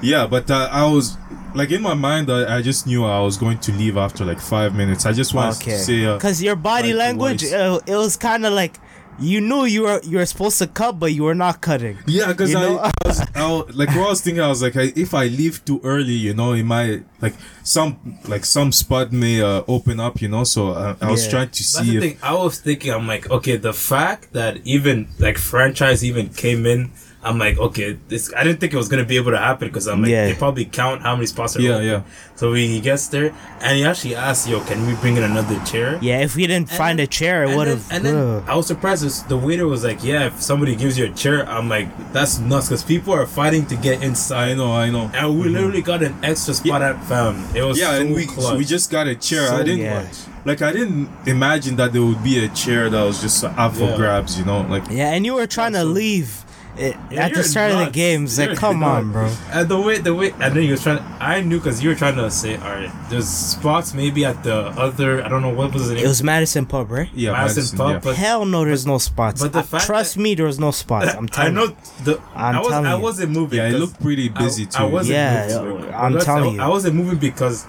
Fam. Yeah, but uh, I was like in my mind, I, I just knew I was going to leave after like five minutes. I just wanted Okay. to say, uh, Because your body like language, uh, it was kind of like you knew you were you were supposed to cut, but you were not cutting. yeah, because I. I was I, was- like what I was thinking. I was like, I, if I leave too early, you know, it might like some like some spot may uh, open up, you know. So uh, I was Yeah. trying to That's see the if thing. I was thinking, I'm like, okay, the fact that even like franchise even came in, I'm like, okay, this. I didn't think it was gonna be able to happen because I'm like, Yeah. they probably count how many spots are Yeah, open. yeah. So he gets there and he actually asks, yo, can we bring in another chair? Yeah, if we didn't And find then- a chair, it would have. And then I was surprised. as The waiter was like, "Yeah, if somebody gives you a chair, I'm like, that's nuts because people are fighting to get inside." I know, I know. And we mm-hmm. literally got an extra spot at fam. It was Yeah, so and we clutch. we just got a chair. So I didn't Yeah. like I didn't imagine that there would be a chair that was just up for Yeah. grabs, you know, like. Yeah, and you were trying to leave, it, Yeah, at the you're start of the nuts. game, it's like, You're come on, bro. nuts. And the way, the way, and then you was trying. I knew because you were trying to say, all right, there's spots maybe at the other. I don't know what was it. It was Madison Pub, right? Yeah, Madison, Madison, Pub, yeah. but Hell no, there's no spots. But the fact trust that- me, there was no spots. I'm I telling you. know the. I'm I was, telling I wasn't moving. Yeah, it 'cause looked pretty busy I, too. I wasn't Yeah, moving. I'm telling I, you. I wasn't moving because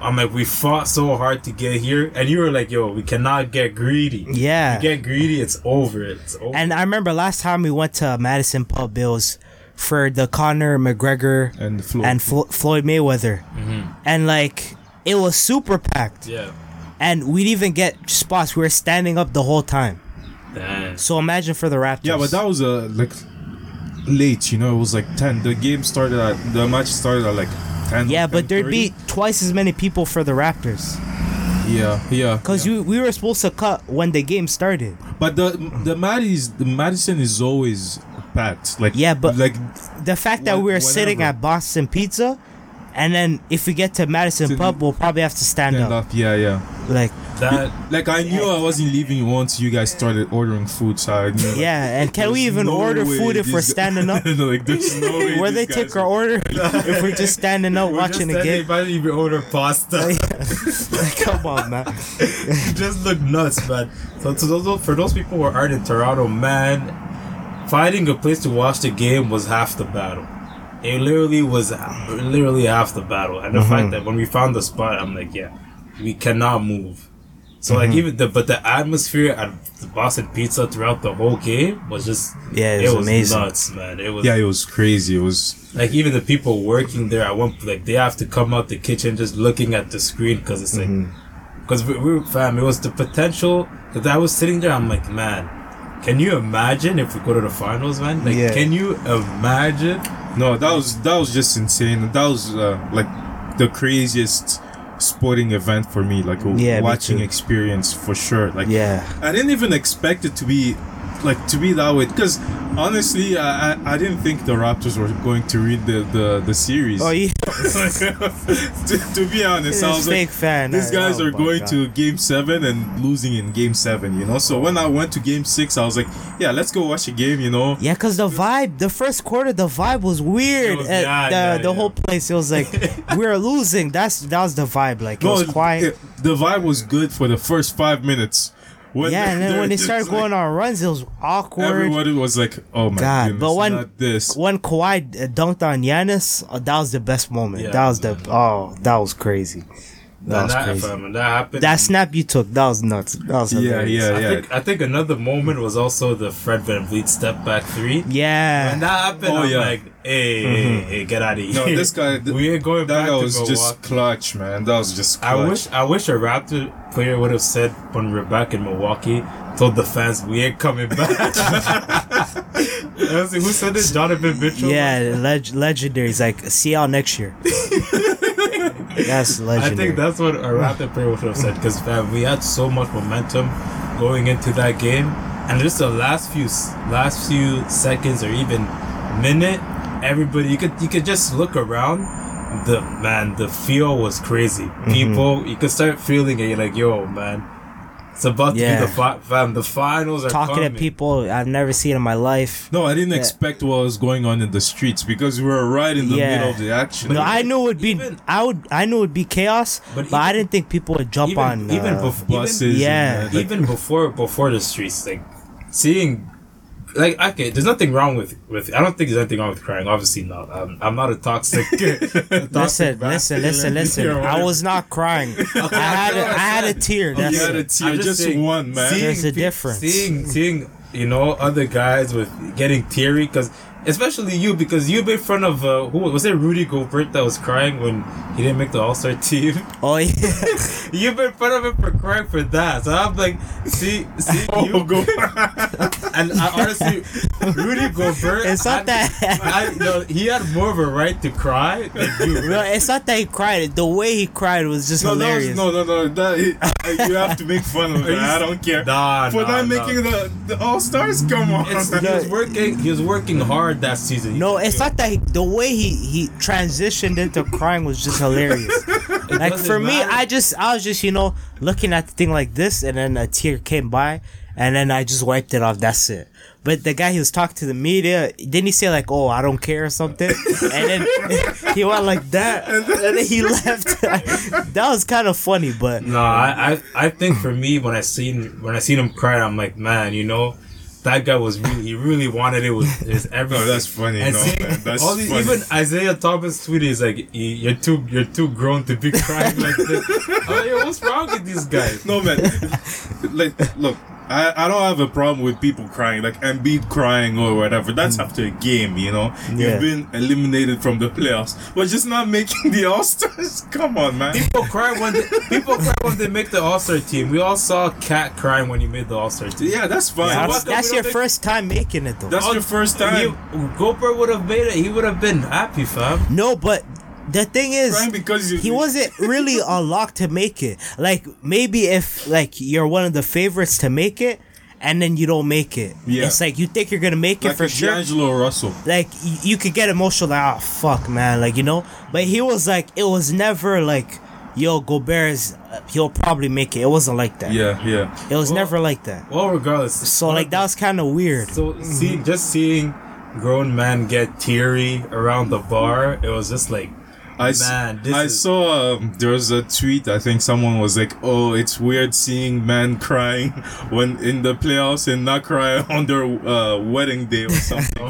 I'm like we fought so hard to get here, and you were like, "Yo, we cannot get greedy. Yeah. you get greedy, it's over. It's over." And I remember last time we went to Madison Pub Bills for the Conor McGregor And Floyd. and Flo- Floyd Mayweather, and like it was super packed, yeah, and we'd even get spots. We were standing up the whole time. damn. So imagine for the Raptors. Yeah, but that was uh, like late. You know, it was like ten. The game started at the match started at like ten. yeah, but there'd 10:30. be twice as many people for the Raptors Yeah, yeah. because yeah. we we were supposed to cut when the game started. But the the Madis, the Madison is always packed. Like Yeah, but- like The fact that we were sitting at Boston Pizza, and then if we get to Madison To- Pub, we'll probably have to stand, stand up. up. Yeah, yeah. Like That Like I knew I wasn't leaving once you guys started ordering food, so I knew. Like, yeah, and can we even no order food if we're standing up? like there's no way. Where they take our order if we're just standing up watching the game? Might even order pasta. Come on, man. Just look nuts, man. So to those for those people who aren't in Toronto, man, finding a place to watch the game was half the battle. It literally was literally half the battle, and the Mm-hmm. fact that when we found the spot, I'm like, yeah, we cannot move. So Mm-hmm. like even the but the atmosphere at the Boston Pizza throughout the whole game was just Yeah, it was amazing. nuts, man. It was Yeah, it was crazy. It was like even the people working there, I want like they have to come out the kitchen just looking at the screen because it's like Mm-hmm. because we, we were fam. It was the potential because I was sitting there. I'm like, man, can you imagine if we go to the finals, man? Like, Yeah. can you imagine? no, that was that was just insane. That was uh, like the craziest sporting event for me. Like a Yeah, watching experience for sure. Like Yeah. I didn't even expect it to be like to be that way because honestly I, I I didn't think the Raptors were going to read the the, the series. Oh, yeah. to, to be honest, I was fake like, fan. these guys Oh, are going God. to game seven and losing in game seven, you know. So when I went to game six, I was like, yeah, let's go watch a game, you know. Yeah, cause the vibe, the first quarter, the vibe was weird. Was- at yeah, the yeah, the yeah. whole place, it was like we're losing. That's that was the vibe. Like it was quiet. it- the vibe was good for the first five minutes. When yeah, and then when they started like- going on runs, it was awkward. everybody was like, "Oh my God, goodness, but when this." when Kawhi uh, dunked on Giannis, uh, that was the best moment. Yeah, that was the oh, that was crazy. That was that, crazy. fam, and that happened. That snap you took, that was nuts. That was Yeah, hilarious. yeah, I yeah. think I think another moment was also the Fred VanVleet step back three. Yeah. When that happened, Oh, I'm yeah. like, hey, hey, hey, get out of here. No, this guy, we ain't going that back guy to was Milwaukee. just clutch, man. That was just. Clutch. I wish I wish a Raptor player would have said when we were back in Milwaukee, told the fans we ain't coming back. Let's see, Who said this? Jonathan Mitchell. Yeah, leg- legendary. He's like, see y'all next year. That's legendary. I think that's what a Raptor player would have said because fam, we had so much momentum going into that game, and just the last few last few seconds or even minute, everybody you could you could just look around. The man, the feel was crazy. Mm-hmm. People, you could start feeling it. You're like, yo, man, it's about to Yeah. be the fi- fam. The finals are Talking coming. to people I've never seen in my life. No, I didn't Yeah. expect what was going on in the streets because we were right in the Yeah. middle of the action. No, I knew it would be. even- I would. I knew it would be chaos, But but, I didn't think people would jump even on. even uh, before buses. Yeah. and, uh, like- even before before the streets, like seeing, like okay, there's nothing wrong with with. I don't think there's anything wrong with crying. Obviously not. I'm, I'm not a toxic. a toxic Listen, listen, listen, listen. I was not crying. I had a, I had a tear. That's you had a tear, I'm just, saying, one, man. seeing There's a difference. Seeing seeing you know other guys with getting teary because. Especially you, because you made fun of uh, who was it? Rudy Gobert that was crying when he didn't make the All Star team. Oh yeah. you made fun of him for crying for that. So I'm like, see, see, you Oh, go. And I, honestly, Rudy Gobert. It's not I- that- I, no, he had more of a right to cry than you. No, it's not that he cried. The way he cried was just No, hilarious. no, no, no. That, you have to make fun of that. I don't care. Nah, For nah, not nah. making the, the All Stars, come on. It's, he was working. He was working hard that season. No, it's not that he, the way he he transitioned into crying was just hilarious. like doesn't for me. I just I was just you know looking at the thing like this, and then a tear came by, and then I just wiped it off. That's it. But the guy he was talking to the media, didn't he say like, "Oh, I don't care" or something? and then he went like that, and then he left. that was kind of funny, but No, I, I I think for me when I seen when I seen him cry, I'm like, man, you know, that guy was really he really wanted it with his everything. No, that's funny. And no, see, man, that's all these, funny. even Isaiah Thomas tweeted, is like, "You're too, you're too grown to be crying like this." I'm like, what's wrong with these guys? No man, like look, I, I don't have a problem with people crying, like Embiid crying or whatever. That's mm. after a game, you know. Yeah. You've been eliminated from the playoffs, but just not making the All Stars. Come on, man. People cry when they, people cry when they make the All Star team. We all saw KAT crying when he made the All Star team. Yeah, that's fine. Yeah, that's, that's your don't first time making it though. That's your first time. He, Gobert would have made it. He would have been happy, fam. no, but the thing is, crying because you, he wasn't really a lock to make it. Like maybe if like you're one of the favorites to make it, and then you don't make it. Yeah. It's like you think you're gonna make it like for a sure. D'Angelo Russell. Like y- you could get emotional, like oh fuck, man, like you know. But he was like, it was never like, yo, Gobert is, uh, he'll probably make it. It wasn't like that. Yeah, yeah. It was Well- never like that. Well, regardless. So like that was kind of weird. So see, just seeing grown men get teary around the bar, it was just like, I, s- Man, this I is- saw um, there was a tweet. I think someone was like, "Oh, it's weird seeing men crying when in the playoffs and not cry on their uh, wedding day or something."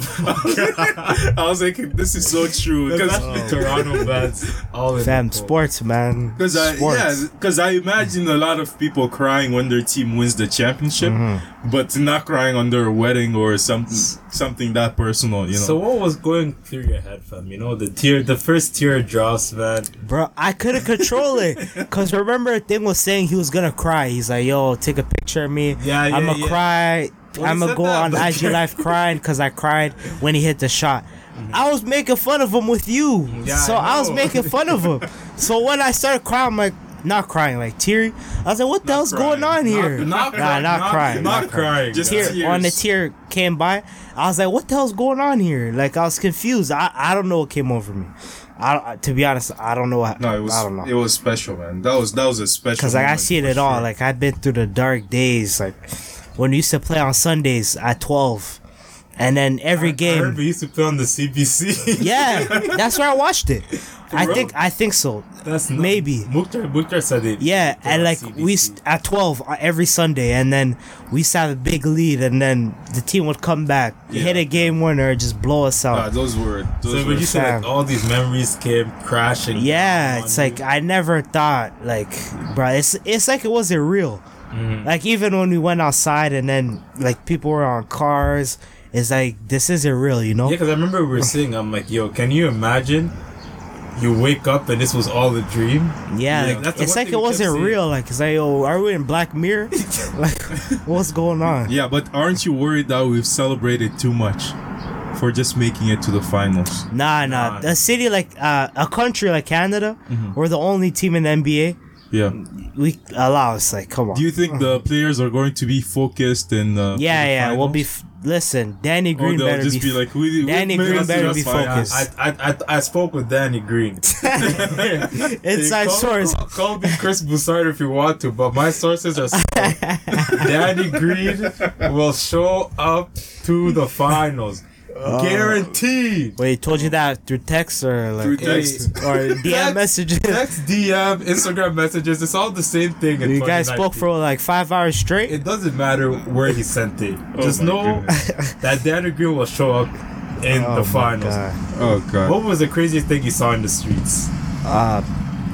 I was like, "This is so true." that's Because Toronto beds all in Fam, the cold. sports, man. Because I yeah, because I imagine a lot of people crying when their team wins the championship, Mm-hmm. But not crying under a wedding or something something that personal. You know. So what was going through your head, fam? You know, the tear, the first tear drops, man. Bro, I couldn't control it. Cause remember, a thing was saying he was gonna cry. He's like, "Yo, take a picture of me. Yeah, yeah, I'm gonna yeah. cry. Well, I'm gonna go that, on but- IG Live crying because I cried when he hit the shot." I was making fun of him with you, Yeah, so I I, was making fun of him. so when I started crying, I'm like, not crying, like teary. I was like, "What the hell's going on here?" Not, Nah, not crying, Not, not crying. Just yeah. tear- tear when the Tears. tear came by, I was like, "What the hell's going on here?" Like I was confused. I, I don't know what came over me. I to be honest, I don't know. What, no, it was I don't know. it was special, man. That was that was a special. Cause like I moment see it for at all. Like I've been through the dark days. Like when we used to play on Sundays at twelve, and then every I game. heard we used to play on the CBC. yeah, that's where I watched it. I think I think so. That's not, Maybe. Mukhtar, Mukhtar said it. Yeah, and like we st- at twelve uh, every Sunday, and then we used to have a big lead, and then the team would come back, Yeah. hit a game winner, just blow us out. Ah, those were those So were when you said like all these memories came crashing. Yeah, it's like you. I never thought like, bro. It's it's like it wasn't real. Mm-hmm. Like even when we went outside and then like people were on cars, it's like this isn't real, you know? Yeah, because I remember we were saying, I'm like, yo, can you imagine? You wake up and this was all a dream. Yeah, Yeah, like, that's it's like it wasn't saying. real. Like it's like, oh, are we in Black Mirror? like, what's going on? Yeah, but aren't you worried that we've celebrated too much for just making it to the finals? Nah, nah. Nah. A city like uh, a country like Canada, Mm-hmm. we're the only team in the NBA. Yeah. We allow us like, come on. Do you think the players are going to be focused in? Uh, for yeah, the yeah. We'll be. F- listen, Danny Or Green they'll better just be. be, like, we, we Danny man, Green better be focused. I, I, I, I spoke with Danny Green. Inside Call- source. Call, call me Chris Broussard if you want to, but my sources are. strong. Danny Green will show up to the finals, guaranteed. Wait, he told you that through text or like Through text. or DM Text- messages? Text, DM, Instagram messages. It's all the same thing. You guys spoke for like five hours straight. It doesn't matter where he sent it. Just know goodness. that Danny Green will show up in Oh the my finals. God. Oh god. What was the craziest thing you saw in the streets? Uh,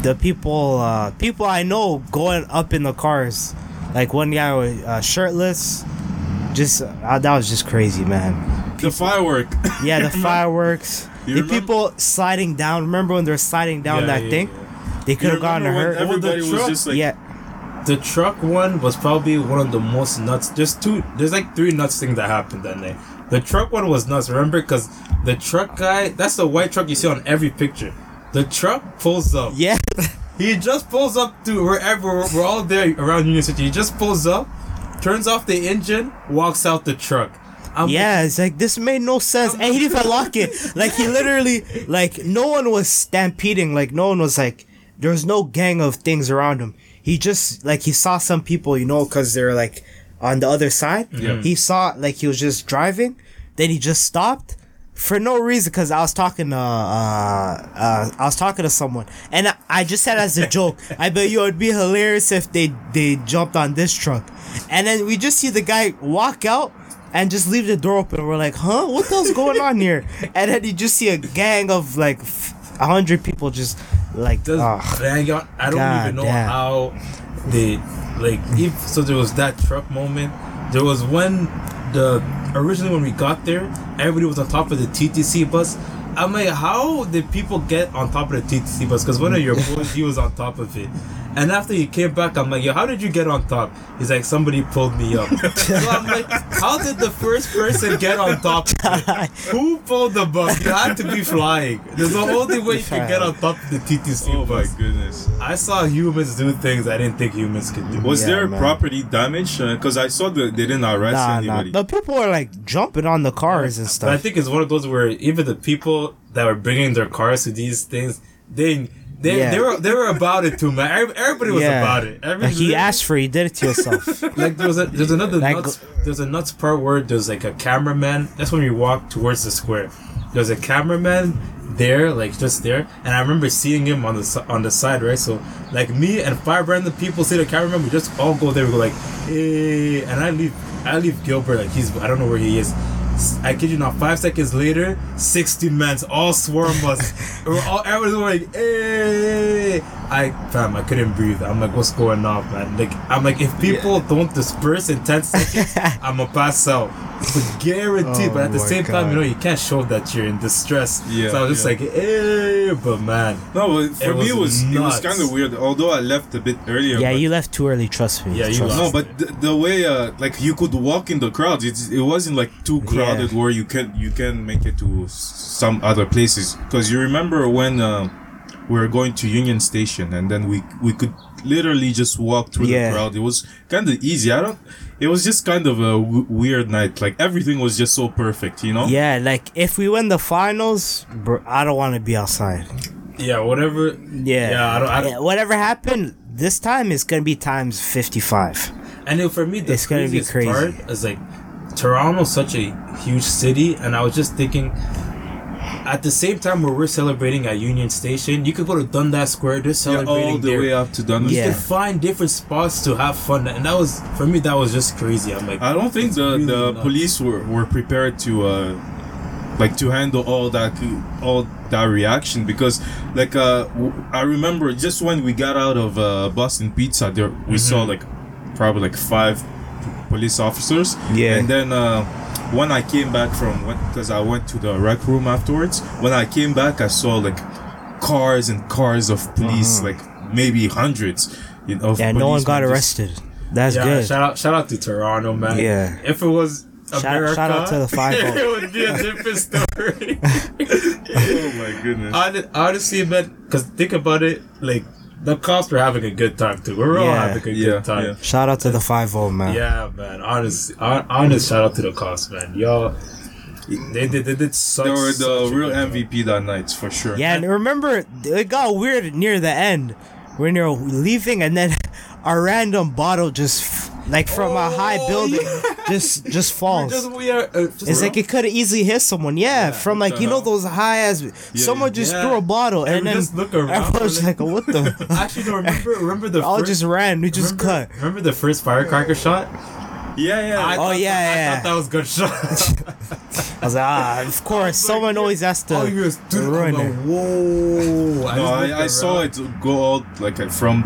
the people, uh, people I know going up in the cars, like one guy was uh, shirtless. Just uh, that was just crazy, man. The firework. Yeah, the fireworks. You the remember- people sliding down. Remember when they're sliding down Yeah, that yeah, thing? yeah. They could have gone to Remember when hurt. Everybody the was truck? just like, yeah, The truck one was probably one of the most nuts. There's two. There's like three nuts things that happened that night. The truck one was nuts. Remember, because the truck guy. That's the white truck you see on every picture. The truck pulls up. yeah. He just pulls up to wherever we're, we're all there around Union City. He just pulls up, turns off the engine, walks out the truck. I'm Yeah, it's like this made no sense, and he didn't even lock it. Like he literally, like no one was stampeding. Like no one was like, there was no gang of things around him. He just like he saw some people, you know, because they're like on the other side. Yeah. He saw like he was just driving, then he just stopped for no reason because I was talking to uh, uh I was talking to someone and I, I just said as a joke I bet you it'd be hilarious if they they jumped on this truck and then we just see the guy walk out and just leave the door open we're like huh what the hell's going on here and then you just see a gang of like a hundred people just like Does, y'all- I don't God even know damn. how they like. If so, there was that truck moment. There was when the originally when we got there, everybody was on top of the TTC bus. I'm like, how did people get on top of the TTC bus? Because one of your boys, he was on top of it. And after he came back, I'm like, yo, how did you get on top? He's like, somebody pulled me up. so I'm like, how did the first person get on top? Who pulled the bus? You had to be flying. There's the only way you can get on top of the TTC Oh my goodness. I saw humans do things I didn't think humans could do. Was Yeah, there man. property damage? Uh, because I saw that they didn't arrest Nah, nah. anybody. The people were like jumping on the cars and But I think it's one of those where even the people that were bringing their cars to these things, they they, Yeah. they were they were about it too, man. Everybody was Yeah. about it. Like he asked for, it, you did it to yourself. like there was a there's another Like- nuts there's a nuts part where there's like a cameraman. That's when we walk towards the square. There's a cameraman there, like just there, and I remember seeing him on the on the side, right? So like me and five random people see the cameraman, we just all go there. We go like, hey, and I leave I leave Gilbert like he's I don't know where he is. S- I kid you not. Five seconds later, sixty men all swarm us. We're all everyone's like, "Hey!" I fam, I couldn't breathe. I'm like, "What's going on, man?" Like, I'm like, if people don't disperse in ten seconds, I'm gonna pass out. But guaranteed. Oh but at the my same time, you know, you can't show that you're in distress. Yeah, So I was just yeah. like, "Hey!" But man, no, but for It me it was was it was kind of weird. Although I left a bit earlier. yeah, you left too early. Trust me. Yeah, you Trust. No, but the, the way uh, like you could walk in the crowd, it it wasn't like too crowded Yeah. where you can you can make it to some other places. Because you remember when uh, we were going to Union Station and then we we could literally just walk through Yeah. the crowd. It was kind of easy. I don't. It was just kind of a w- weird night. Like everything was just so perfect, you know. Yeah, like if we win the finals, bro, I don't want to be outside. yeah, whatever. Yeah, Yeah, I don't- I don't- Yeah, whatever happened this time is gonna be times fifty-five. And then for me, the It's gonna be craziest crazy. part is like Toronto's such a huge city, and I was just thinking, at the same time where we're celebrating at Union Station, you could go to Dundas Square. They're Yeah, all the there. way up to Dundas. You Yeah. could find different spots to have fun, and that was for me. That was just crazy. I'm like, I don't think the, really the nuts. police were, were prepared to uh like to handle all that all that reaction because like uh w- I remember just when we got out of uh Boston Pizza there we saw Mm-hmm. like probably like five police officers Yeah. and then uh when I came back from because I went to the rec room afterwards when I came back I saw like cars and cars of police like maybe hundreds you know of Uh-huh. Yeah, no one got policemen just- arrested. That's yeah, good. shout out, shout out to Toronto, man. Yeah. If it was Shout- America, shout out to the 5-0. it would be a different story. oh my goodness Hon- Honestly, man, because think about it, like the cops were having a good time too. We were all Yeah. having a Yeah, good time. yeah. Shout out to the five zero man. Yeah, man. Honest, hon- honest shout out to the cops, man. Y'all, they did, they did such. They were such the a real good job. MVP that night for sure. Yeah, and remember it got weird near the end when you're leaving, and then a random bottle just f- like from a high Oh, building yeah. just just falls. Just we are. Uh, just It's like it could have easily hit someone. Yeah, from like you know those high as someone just Yeah. threw a bottle And and, then just look around, everyone's we're like, "What the?" Actually, no. Remember, remember the. All first, just ran. We just remember, cut. Remember the first firecracker shot? yeah, yeah. I Oh, thought yeah, that, I yeah. thought that was good shot. I was like, "Ah, of course, someone always has to oh, you was dude, ruin like, it." Whoa! no, just I, I saw it go out like from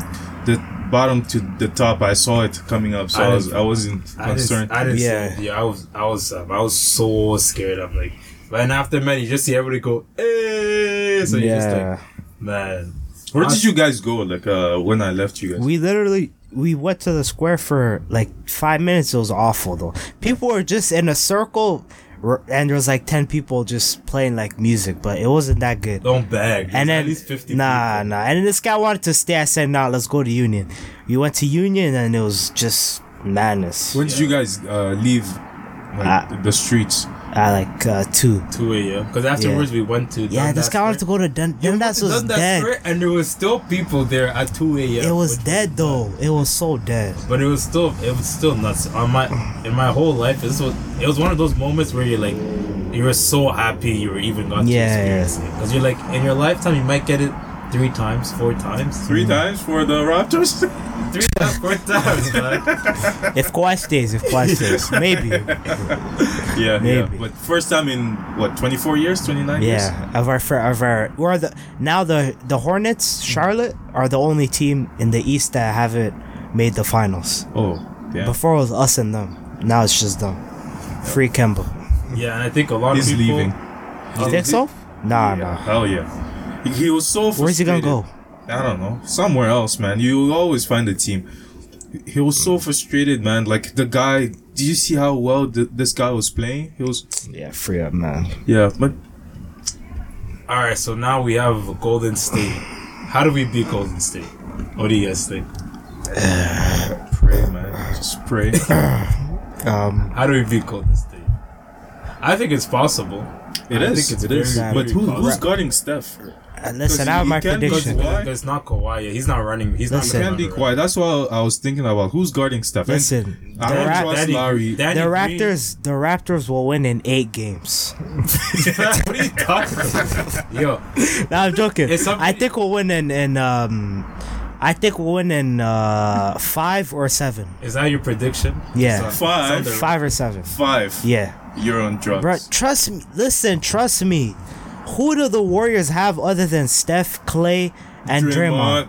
the bottom to the top. I saw it coming up, so I I, was didn't- I wasn't I didn't, concerned. I didn't Yeah. see. Yeah, I was, I was, um, I was so scared. I'm like, but after man, you just see everybody go, hey! So you just Yeah. like, man. Where did you guys go? Like uh, when I left you guys? We literally we went to the square for like five minutes. It was awful though. People were just in a circle, r- and there was like ten people just playing like music, but it wasn't that good. Don't beg. and then at least fifty. nah, people. nah. And then this guy wanted to stay. I said, "Nah, let's go to Union." We went to Union, and it was just madness. when did you guys uh, leave like, Ah. the streets? At like uh, two. 2 a.m. Because afterwards we went to Yeah, this Dundas guy wanted to go to Dun- Yeah, Dundas was Dundas dead. Square, and there was still people there at 2 a.m. It was dead though. It was so dead. But it was still it was still nuts. On my in my whole life, this was it was one of those moments where you're like you were so happy you were even got to Yeah, experience it. Because you're like in your lifetime you might get it three times, four times. Three hmm. times for the Raptors. Three times, four times, man. If Kawhi stays, if Kawhi stays, maybe. yeah, yeah. Maybe. But first time in what 24 years, 29 years. Yeah, of our fir- of our we're the now the the Hornets, Charlotte are the only team in the East that haven't made the finals. Oh, yeah. Before it was us and them. Now it's just them. Free Kemba. Yeah, and I think a lot He's of people. He's leaving. You think so? Nah, Yeah, nah. hell yeah. He, he was so. Where's he gonna frustrated. go? I don't know. Somewhere else, man. You will always find a team. He was so frustrated, man. Like the guy. Did you see how well th- this guy was playing? He was. Yeah, free up, man. Yeah, but All right, so now we have Golden State. How do we beat Golden State? What do you guys think? pray, man. Just pray. Um, How do we beat Golden State? I think it's possible. It I is. think it's It is. very, But very who, who's guarding Steph? And listen, Because I have my prediction. to- It's not Kawhi. yet. He's not running. He's Listen. not. Can't be quiet. That's what I was thinking about. Who's guarding Steph? And Listen, I the, don't Ra- trust Danny- Larry. Danny the Green- Raptors, the Raptors will win in eight games. what are you talking about? Yo, no, I'm joking. It's I think we'll win in, in um, I think we'll win in uh five or seven. is that your prediction? Yeah. It's Five. it's Five or seven. Five. Yeah. You're on drugs. Bro, trust me. Listen, trust me. Who do the Warriors have other than Steph, Klay, and Draymond?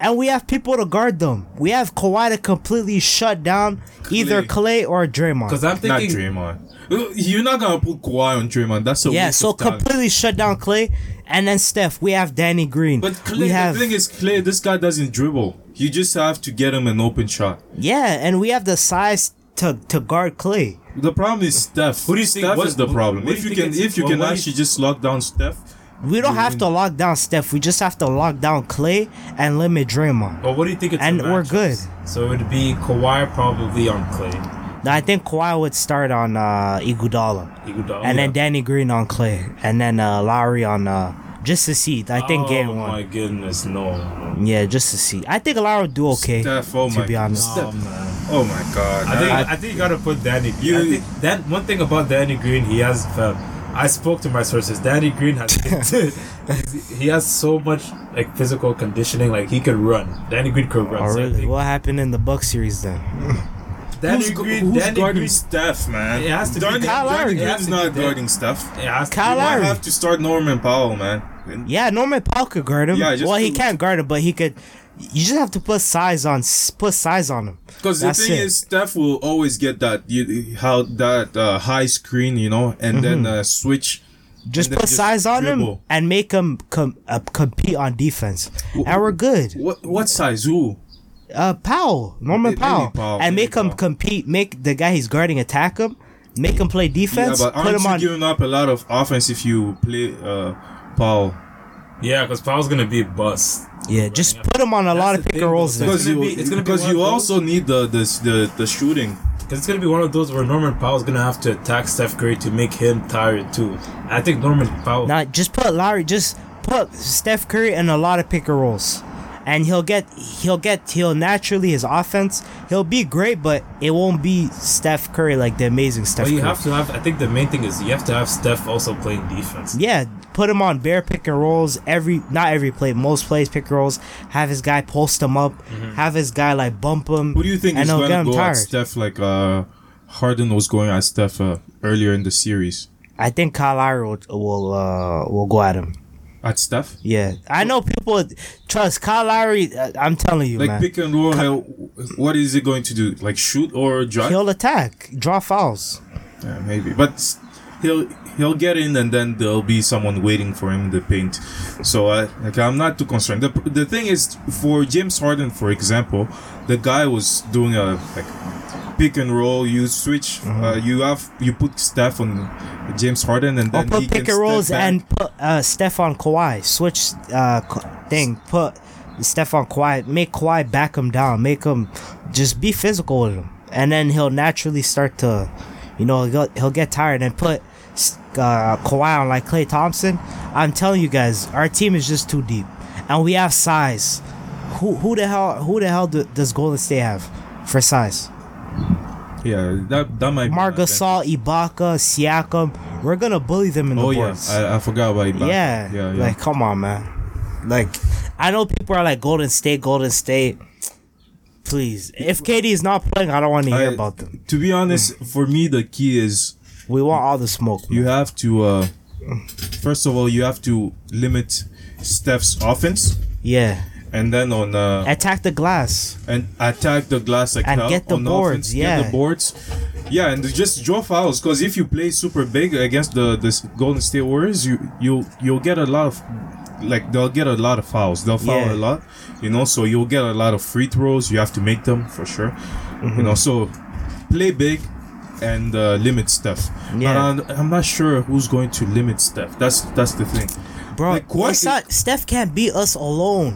And we have people to guard them. We have Kawhi to completely shut down either Klay. Klay or Draymond. Because I'm thinking Not thinking. Draymond. You're not gonna put Kawhi on Draymond. That's a yeah, waste so of talent. completely shut down Klay, and then Steph. We have Danny Green. But Klay, we have the thing is, Klay, this guy doesn't dribble. You just have to get him an open shot. yeah, and we have the size to to guard Klay. The problem is Steph. Who do you think- Steph what- is the what- problem. what do if you you think can, it's- if you well, can what you- actually just lock down Steph, We don't have to lock down Steph. We just have to lock down Klay and limit Draymond. But what do you think it's And the we're matchups? good. So it would be Kawhi probably on Klay. Now, I think Kawhi would start on uh, Iguodala, Iguodala. and then Danny Green on Klay, and then uh, Lowry on uh, just to see. I think oh game one. Oh my goodness, no. no. Yeah, just to see. I think Lowry would do okay. Steph, oh to my be honest. Oh, man. oh my god. I think I- I, think you gotta put Danny. Green. You- I think that one thing about Danny Green, he has. Um, I spoke to my sources. Danny Green has. he has so much like physical conditioning. Like he could run. Danny Green could run. Oh, So really? think What happened in the Buck series then? Danny who's, Green. who's Danny guarding Green. Steph, man? It has to be Kyle Lowry. Danny Green's not guarding Steph. It has to Kyle be- You might Lowry. have to start Norman Powell, man. Yeah, Norman Powell could guard him. Yeah, just well, he can't guard him, but he could. You just have to put size on, put size on him. Because the thing it. is, Steph will always get that you how that uh, high screen, you know, and then uh, switch. Mm-hmm. Just put size on him and make him com- uh, compete on defense, and we're good. What what size? Who? Uh, Powell, Norman Maybe Powell, Powell, and maybe make him Powell. compete. Make the guy he's guarding attack him. Make him play Yeah, defense. but put aren't him you on. giving up a lot of offense if you play uh, Paul? Yeah, because Powell's gonna be a bust. yeah, just put him on a lot of the pick and rolls. though. then. It's Because you it's gonna be because one you also need the the the, the shooting. Because it's gonna be one of those where Norman Powell's gonna have to attack Steph Curry to make him tired too. I think Norman Powell. Now, just put Larry. Just put Steph Curry and a lot of pick and rolls, and he'll get. He'll get. He'll naturally his offense. He'll be great, but it won't be Steph Curry like the amazing Steph. but you Curry. have to have. I think the main thing is you have to have Steph also playing defense. Yeah, put him on bare pick and rolls every not every play, most plays pick and rolls. Have his guy post him up. Have his guy like bump him. Who do you think is going to go tired. at Steph like uh, Harden was going at Steph uh, earlier in the series? I think Kyle Lowry will will, uh, will go at him. At Steph? Yeah, I know people trust Kyle Lowry. Uh, I'm telling you, Like man. pick and roll, how, what is it going to do? Like shoot or drive? He'll attack, draw fouls. Yeah, maybe, but he'll he'll get in, and then there'll be someone waiting for him in the paint. So I like I'm not too concerned. The the thing is, for James Harden, for example, the guy was doing a like pick and roll. You switch. Uh, you have you put Steph on James Harden, and Or then put he pick and rolls and put uh, Steph on Kawhi. Switch uh, thing. Put Steph on Kawhi. Make Kawhi back him down. Make him just be physical with him, and then he'll naturally start to, you know, he'll, he'll get tired and put uh, Kawhi on like Klay Thompson. I'm telling you guys, our team is just too deep, and we have size. Who who the hell who the hell do, does Golden State have for size? Yeah, that that might. Marc Gasol, Ibaka, Siakam. We're gonna bully them in the Oh yeah. I, I forgot about Ibaka. yeah, yeah, yeah. like come on, man. Like I know people are like Golden State, Golden State. Please, if KD is not playing, I don't want to hear I- about them. To be honest, for me, the key is We want all the smoke. you have to. uh First of all, you have to limit Steph's offense, Yeah, and then on uh, attack the glass. and attack the glass like And hell get the on boards, offense, yeah. get the boards. Yeah, and just draw fouls because if you play super big against the the Golden State Warriors, you you you'll get a lot of like they'll get a lot of fouls. They'll foul Yeah. a lot, you know. So you'll get a lot of free throws. You have to make them for sure, Mm-hmm. you know. So play big and uh, limit Steph. Yeah. But I'm, not sure who's going to limit Steph. That's that's the thing. Bro, Like, Steph can't beat us alone.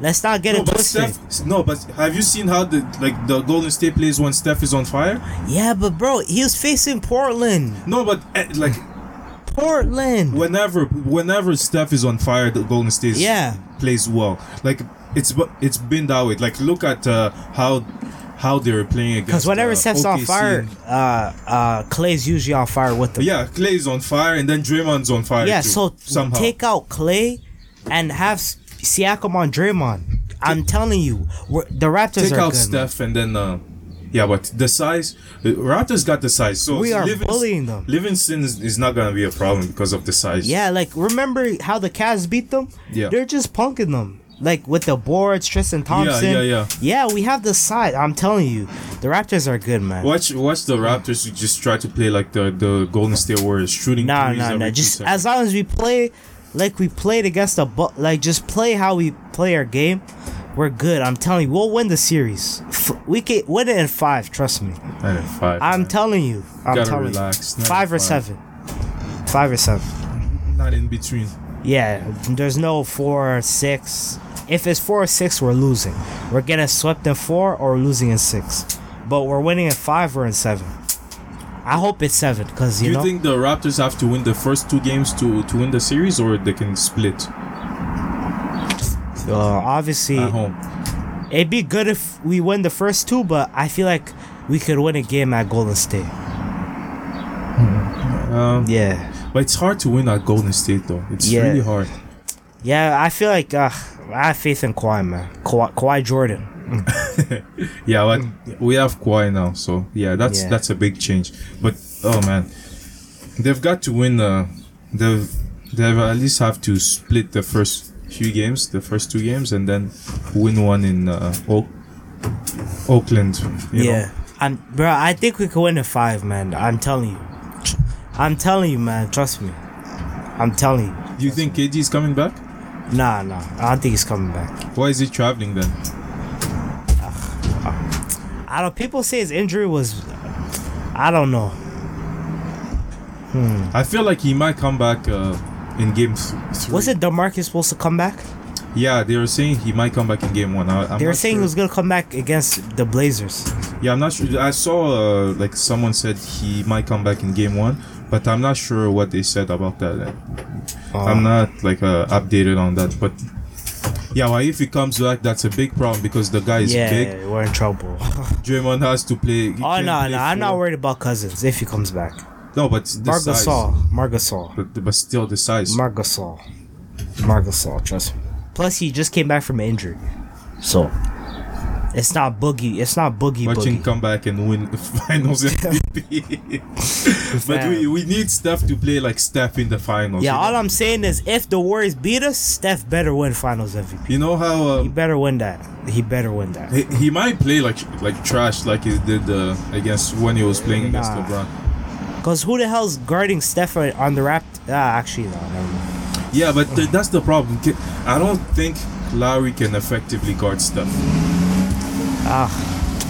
Let's not get No, it twisted. Steph. No, but have you seen how the like the Golden State plays when Steph is on fire? Yeah, but bro, he was facing Portland. No, but eh, like Portland. whenever whenever Steph is on fire, the Golden State Yeah. plays well. Like it's it's been that way. Like look at uh, how how they're playing against. Because whenever uh, Steph's on fire, uh, uh, Klay's usually on fire with them. Yeah, Klay's on fire, and then Draymond's on fire. Yeah, too, so somehow. take out Klay and have Siakam on Draymond. I'm telling you, the Raptors take are out good. man. Steph, and then uh, yeah, but the size, Raptors got the size. So We are Livingston- bullying them. Livingston is, is not gonna be a problem because of the size. Yeah, like remember how the Cavs beat them? Yeah. they're just punking them. Like with the boards, Tristan Thompson. yeah, yeah. Yeah, Yeah, we have the size. I'm telling you, the Raptors are good, man. Watch, watch the Raptors just try to play like the, the Golden State Warriors, shooting Nah, nah, nah. Just as long as we play like we played against the bu- like just play how we play our game, we're good. I'm telling you, we'll win the series. We can win it in five. Trust me. Nine and five. I'm telling you. I'm Gotta telling relax. you. Nine Five or five. seven. Five or seven. not in between. Yeah, there's no four or six. If it's four or six, we're losing. We're getting swept in four or losing in six. But we're winning in five or in seven. I hope it's seven, because you, Do you know. think the Raptors have to win the first two games to, to win the series, or they can split uh, obviously, at home? it'd be good if we win the first two, but I feel like we could win a game at Golden State. Um, Yeah. but it's hard to win at Golden State, though. It's Yeah. really hard. Yeah, I feel like uh, I have faith in Kawhi, man. Kawhi, Kawhi Jordan. Yeah, but we have Kawhi now, so yeah, that's Yeah. that's a big change. But oh man, they've got to win. Uh, they've they've at least have to split the first few games, the first two games, and then win one in uh, Oak, Oakland. know? yeah. And bro, I think we could win a five, man. I'm telling you. I'm telling you, man. Trust me. I'm telling you. Do you think KD is coming back? Nah, nah. I don't think he's coming back. Why is he traveling then? I don't. People say his injury was. I don't know. I feel like he might come back uh, in game th- three. Was it DeMarcus supposed to come back? Yeah, they were saying he might come back in game one. I, I'm They were saying sure. he was gonna come back against the Blazers. Yeah, I'm not sure. I saw uh, like someone said he might come back in game one, but I'm not sure what they said about that. I'm not like uh, updated on that, but yeah, well, if he comes back, that's a big problem because the guy is yeah, big. we're in trouble. Draymond has to play. he oh no, play no, I'm not worried about Cousins if he comes back. No, but the size. Marc Gasol, Margasol, But, but still the size. Marc Gasol, Margasol. Trust me. Plus, he just came back from an injury, so it's not boogie. It's not boogie Watch him boogie. come back and win the finals MVP. but we, we need Steph to play like Steph in the finals. Yeah, you know? all I'm saying is if the Warriors beat us, Steph better win Finals MVP. You know how He um, better win that. He better win that. he, he might play like like trash like he did uh, against when he was playing against Nah. LeBron. Cause who the hell's guarding Steph on the rap? Ah, actually, no, never mind. Yeah, but th- that's the problem. I don't think Lowry can effectively guard Steph. Ah,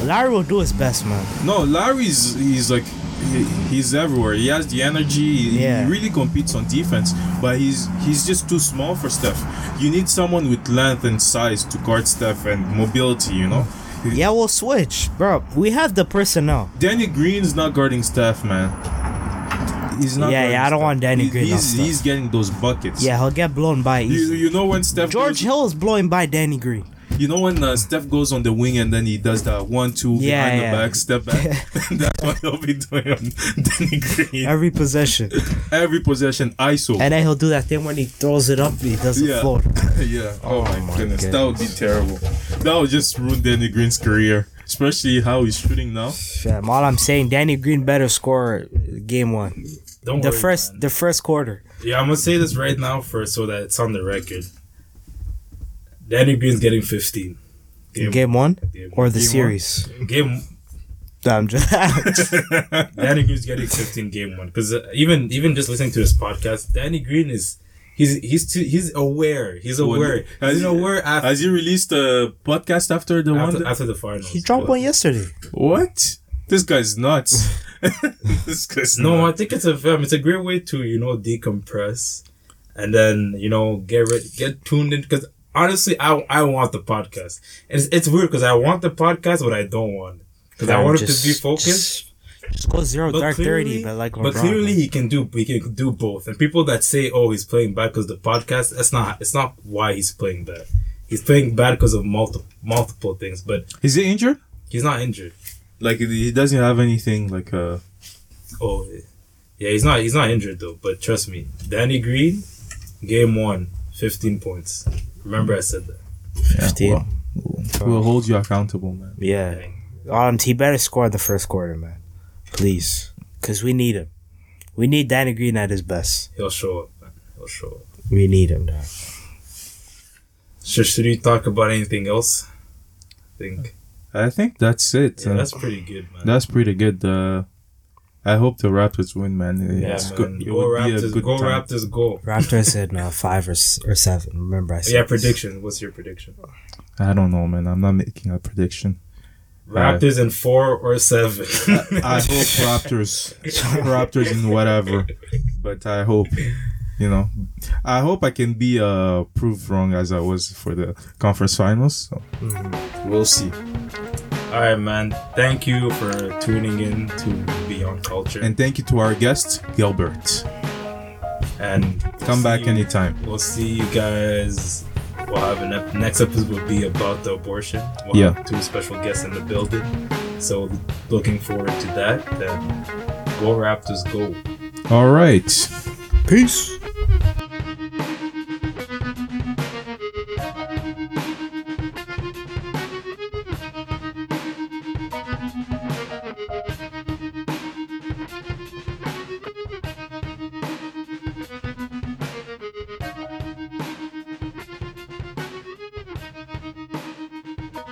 Larry will do his best, man. No, Lowry's he's like he, he's everywhere. He has the energy. He, Yeah. he really competes on defense, but he's he's just too small for Steph. You need someone with length and size to guard Steph and mobility. You know, Yeah, we'll switch, bro. We have the personnel. Danny Green's not guarding Steph, man. He's not. Yeah, yeah, I don't Steph. want Danny He- Green He's, he's getting those buckets. Yeah, he'll get blown by You, you know when Steph George goes, Hill is blowing by Danny Green. You know when uh, Steph goes on the wing and then he does that one two Yeah, behind yeah. the back step back. That's what he'll be doing on Danny Green. Every possession. Every possession ISO. And then he'll do that thing when he throws it up, he does Yeah. float. yeah. Oh, Oh my, my goodness. that would be terrible. That would just ruin Danny Green's career, especially how he's shooting now. Fam, all I'm saying, Danny Green better score game one. Don't The worry, first man. the first quarter. Yeah, I'm gonna say this right now first so that it's on the record. Danny Green's getting 15. Game, Game one game or the Game series. one. Game I'm just Danny Green's getting 15 game one because uh, even even just listening to this podcast, Danny Green is he's he's too, he's aware. He's aware. Has He's he- aware after, Has he released a podcast after the after, one? after the finals. he dropped one yesterday. What? This guy's nuts. this guy's No, I think it's a um, it's a great way to you know decompress, and then you know get rid get tuned in because honestly I I want the podcast. It's it's weird because I want the podcast but I don't want because I Fam, want it to be focused. Just, just go zero But dark clearly, thirty, but like LeBron. but clearly he can do he can do both. And people that say oh he's playing bad because the podcast that's not it's not why he's playing bad. He's playing bad because of multiple multiple things, but Is he injured? he's not injured. Like he doesn't have anything like uh Oh, yeah, he's not. He's not injured though. But trust me, Danny Green, game one, 15 points. Remember, I said that. 15. well, we'll hold you accountable, man. Yeah. Um, he better score the first quarter, man. Please. Because we need him. We need Danny Green at his best. He'll show up. Man. He'll show up. We need him, dog. So should we talk about anything else? I think I think that's it. yeah, Uh, that's pretty good, man. That's pretty good. Uh, I hope the Raptors win, man. yeah, It's man. good. It Go would be a Raptors! Go time. Raptors! Go! Raptors said uh, five or, or seven. Remember, I said Yeah, this. prediction. What's your prediction? I don't know, man. I'm not making a prediction. Raptors in four or seven. I hope Raptors, Raptors in whatever, but I hope, you know, I hope I can be uh proved wrong as I was for the conference finals. So Mm-hmm. we'll see. All right, man. Thank you for tuning in to Beyond Culture. And thank you to our guest Gilbert. and Come back you- anytime. We'll see you guys. We'll have an ep- next episode will be about the abortion. We'll Yeah. have two special guests in the building. So looking forward to that. Then go Raptors, go. All right. Peace.